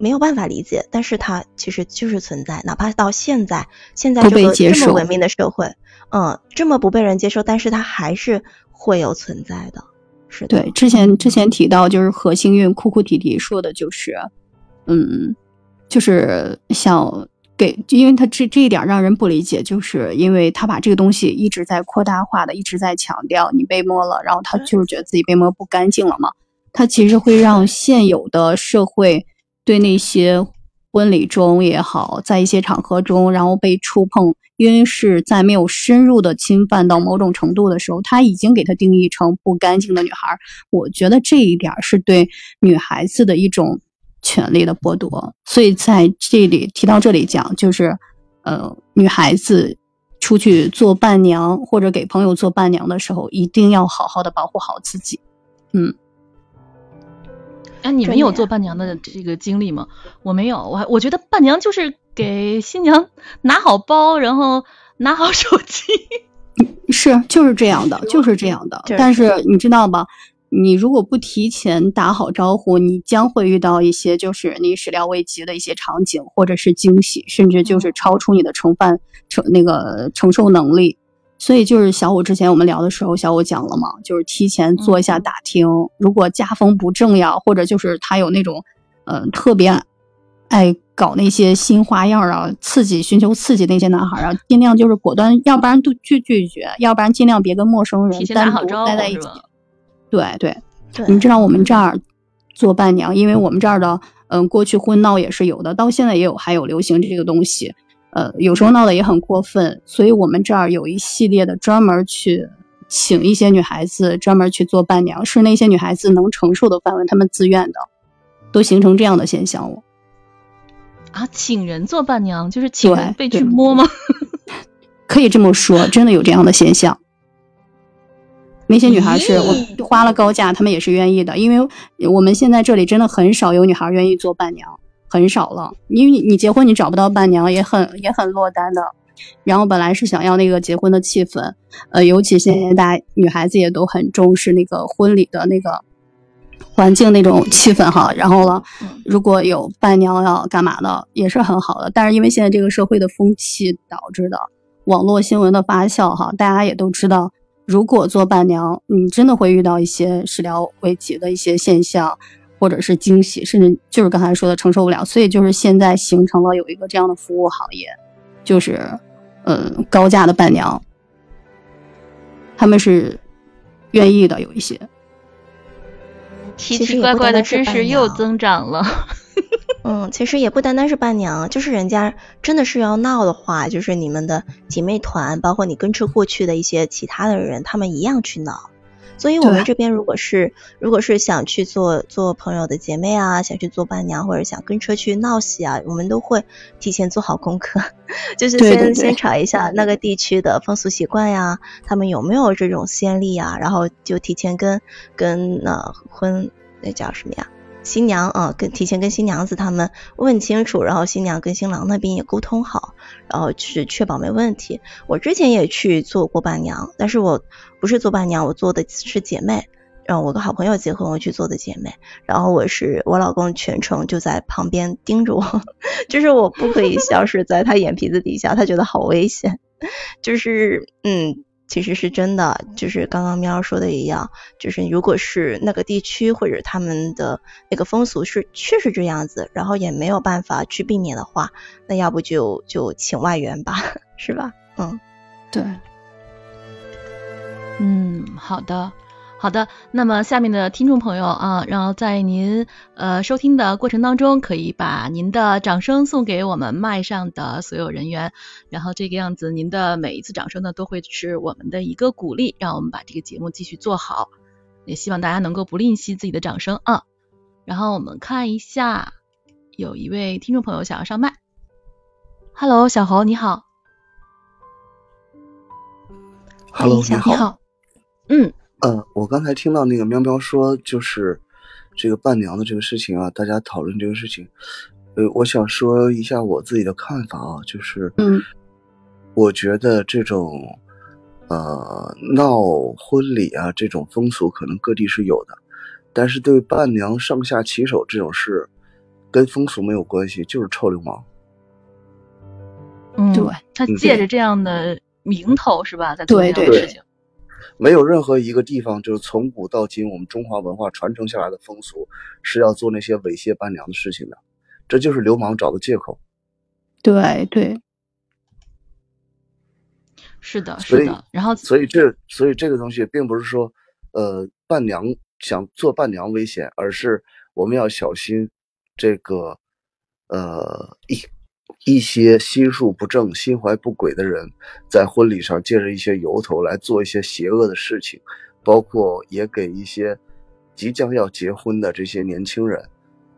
没有办法理解，但是它其实就是存在，哪怕到现在，现在这个这么文明的社会，嗯，这么不被人接受，但是它还是会有存在的。是的。对，之前之前提到就是何幸运哭哭啼啼说的就是，嗯，就是想给，因为他这这一点让人不理解，就是因为他把这个东西一直在扩大化的，一直在强调你被摸了，然后他就是觉得自己被摸不干净了嘛，他其实会让现有的社会。对那些婚礼中也好，在一些场合中，然后被触碰，因为是在没有深入的侵犯到某种程度的时候，他已经给他定义成不干净的女孩。我觉得这一点是对女孩子的一种权利的剥夺。所以在这里提到这里讲，就是呃，女孩子出去做伴娘或者给朋友做伴娘的时候，一定要好好的保护好自己。嗯。哎，你们有做伴娘的这个经历吗？我没有，我我觉得伴娘就是给新娘拿好包，然后拿好手机。是，就是这样的，就是这样的。但是你知道吧？你如果不提前打好招呼，你将会遇到一些就是你始料未及的一些场景，或者是惊喜，甚至就是超出你的承办承那个承受能力。所以就是小五之前我们聊的时候，小五讲了嘛，就是提前做一下打听，如果家风不正呀，或者就是他有那种，嗯，特别爱搞那些新花样啊，刺激寻求刺激那些男孩啊，尽量就是果断，要不然都拒拒绝，要不然尽量别跟陌生人单独待在一起。对对，你知道我们这儿做伴娘，因为我们这儿的，嗯，过去婚闹也是有的，到现在也有，还有流行这个东西。呃，有时候闹得也很过分，所以我们这儿有一系列的专门去请一些女孩子专门去做伴娘，是那些女孩子能承受的范围，她们自愿的，都形成这样的现象了。啊，请人做伴娘就是请人被去摸吗？可以这么说，真的有这样的现象。那些女孩是我花了高价，她们也是愿意的，因为我们现在这里真的很少有女孩愿意做伴娘。很少了，因为你你结婚你找不到伴娘也很也很落单的。然后本来是想要那个结婚的气氛，呃，尤其现在大女孩子也都很重视那个婚礼的那个环境那种气氛哈。然后了，如果有伴娘要干嘛的也是很好的。但是因为现在这个社会的风气导致的网络新闻的发酵哈，大家也都知道，如果做伴娘，你真的会遇到一些始料未及的一些现象。或者是惊喜，甚至就是刚才说的承受不了，所以就是现在形成了有一个这样的服务行业，就是，嗯，高价的伴娘，他们是愿意的，有一些奇奇怪怪的知识又增长了。嗯，其实也不单单是伴娘，就是人家真的是要闹的话，就是你们的姐妹团，包括你跟车过去的一些其他的人，他们一样去闹。所以，我们这边如果是如果是想去做做朋友的姐妹啊，想去做伴娘或者想跟车去闹喜啊，我们都会提前做好功课，就是先先查一下那个地区的风俗习惯呀，他们有没有这种先例啊，然后就提前跟跟那婚那叫什么呀？新娘啊，跟提前跟新娘子他们问清楚，然后新娘跟新郎那边也沟通好，然后去确保没问题。我之前也去做过伴娘，但是我不是做伴娘，我做的是姐妹。嗯我跟好朋友结婚，我去做的姐妹。然后我是我老公全程就在旁边盯着我，就是我不可以消失在他眼皮子底下，他觉得好危险。就是嗯。其实是真的，就是刚刚喵说的一样，就是如果是那个地区或者他们的那个风俗是确实这样子，然后也没有办法去避免的话，那要不就就请外援吧，是吧？嗯，对，嗯，好的。好的，那么下面的听众朋友啊，然后在您呃收听的过程当中，可以把您的掌声送给我们麦上的所有人员，然后这个样子，您的每一次掌声呢，都会是我们的一个鼓励，让我们把这个节目继续做好。也希望大家能够不吝惜自己的掌声啊。然后我们看一下，有一位听众朋友想要上麦，Hello，小侯你好，Hello，你好，嗯。呃，我刚才听到那个喵喵说，就是这个伴娘的这个事情啊，大家讨论这个事情，呃，我想说一下我自己的看法啊，就是，嗯，我觉得这种呃闹婚礼啊这种风俗可能各地是有的，但是对伴娘上下其手这种事，跟风俗没有关系，就是臭流氓。嗯，对，他借着这样的名头是吧，在做这样的事情。没有任何一个地方，就是从古到今，我们中华文化传承下来的风俗是要做那些猥亵伴娘的事情的，这就是流氓找的借口。对对，是的，是的。然后，所以这，所以这个东西并不是说，呃，伴娘想做伴娘危险，而是我们要小心这个，呃，一。一些心术不正、心怀不轨的人，在婚礼上借着一些由头来做一些邪恶的事情，包括也给一些即将要结婚的这些年轻人，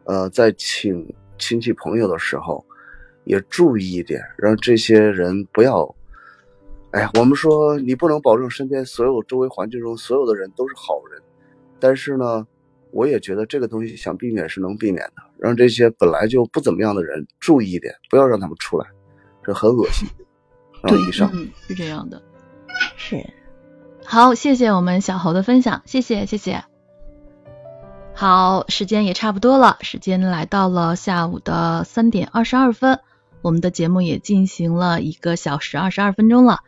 呃，在请亲戚朋友的时候，也注意一点，让这些人不要。哎呀，我们说你不能保证身边所有周围环境中所有的人都是好人，但是呢。我也觉得这个东西想避免是能避免的，让这些本来就不怎么样的人注意一点，不要让他们出来，这很恶心。对，以上是这样的，是。好，谢谢我们小侯的分享，谢谢谢谢。好，时间也差不多了，时间来到了下午的三点二十二分，我们的节目也进行了一个小时二十二分钟了。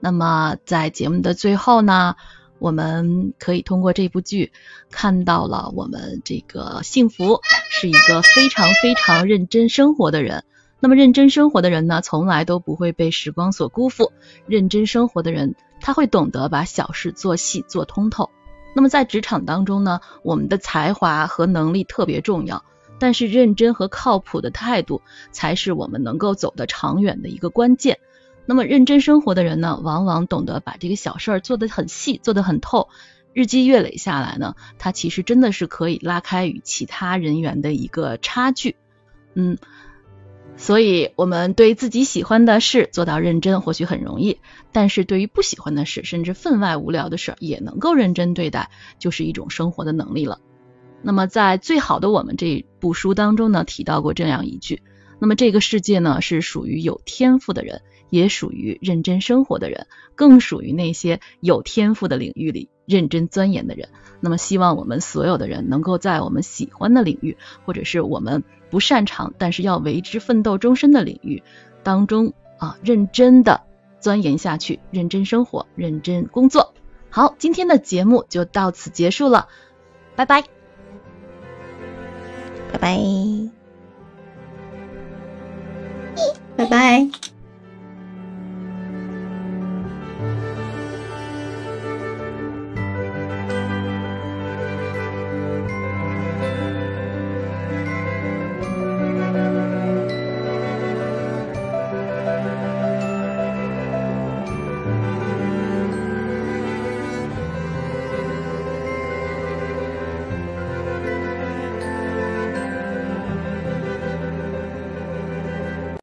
那么在节目的最后呢？我们可以通过这部剧看到了我们这个幸福是一个非常非常认真生活的人。那么认真生活的人呢，从来都不会被时光所辜负。认真生活的人，他会懂得把小事做细做通透。那么在职场当中呢，我们的才华和能力特别重要，但是认真和靠谱的态度才是我们能够走得长远的一个关键。那么认真生活的人呢，往往懂得把这个小事儿做得很细，做得很透。日积月累下来呢，他其实真的是可以拉开与其他人员的一个差距。嗯，所以我们对自己喜欢的事做到认真，或许很容易；但是对于不喜欢的事，甚至分外无聊的事，也能够认真对待，就是一种生活的能力了。那么在《最好的我们》这部书当中呢，提到过这样一句：那么这个世界呢，是属于有天赋的人。也属于认真生活的人，更属于那些有天赋的领域里认真钻研的人。那么，希望我们所有的人能够在我们喜欢的领域，或者是我们不擅长但是要为之奋斗终身的领域当中啊，认真的钻研下去，认真生活，认真工作。好，今天的节目就到此结束了，拜拜，拜拜，拜拜。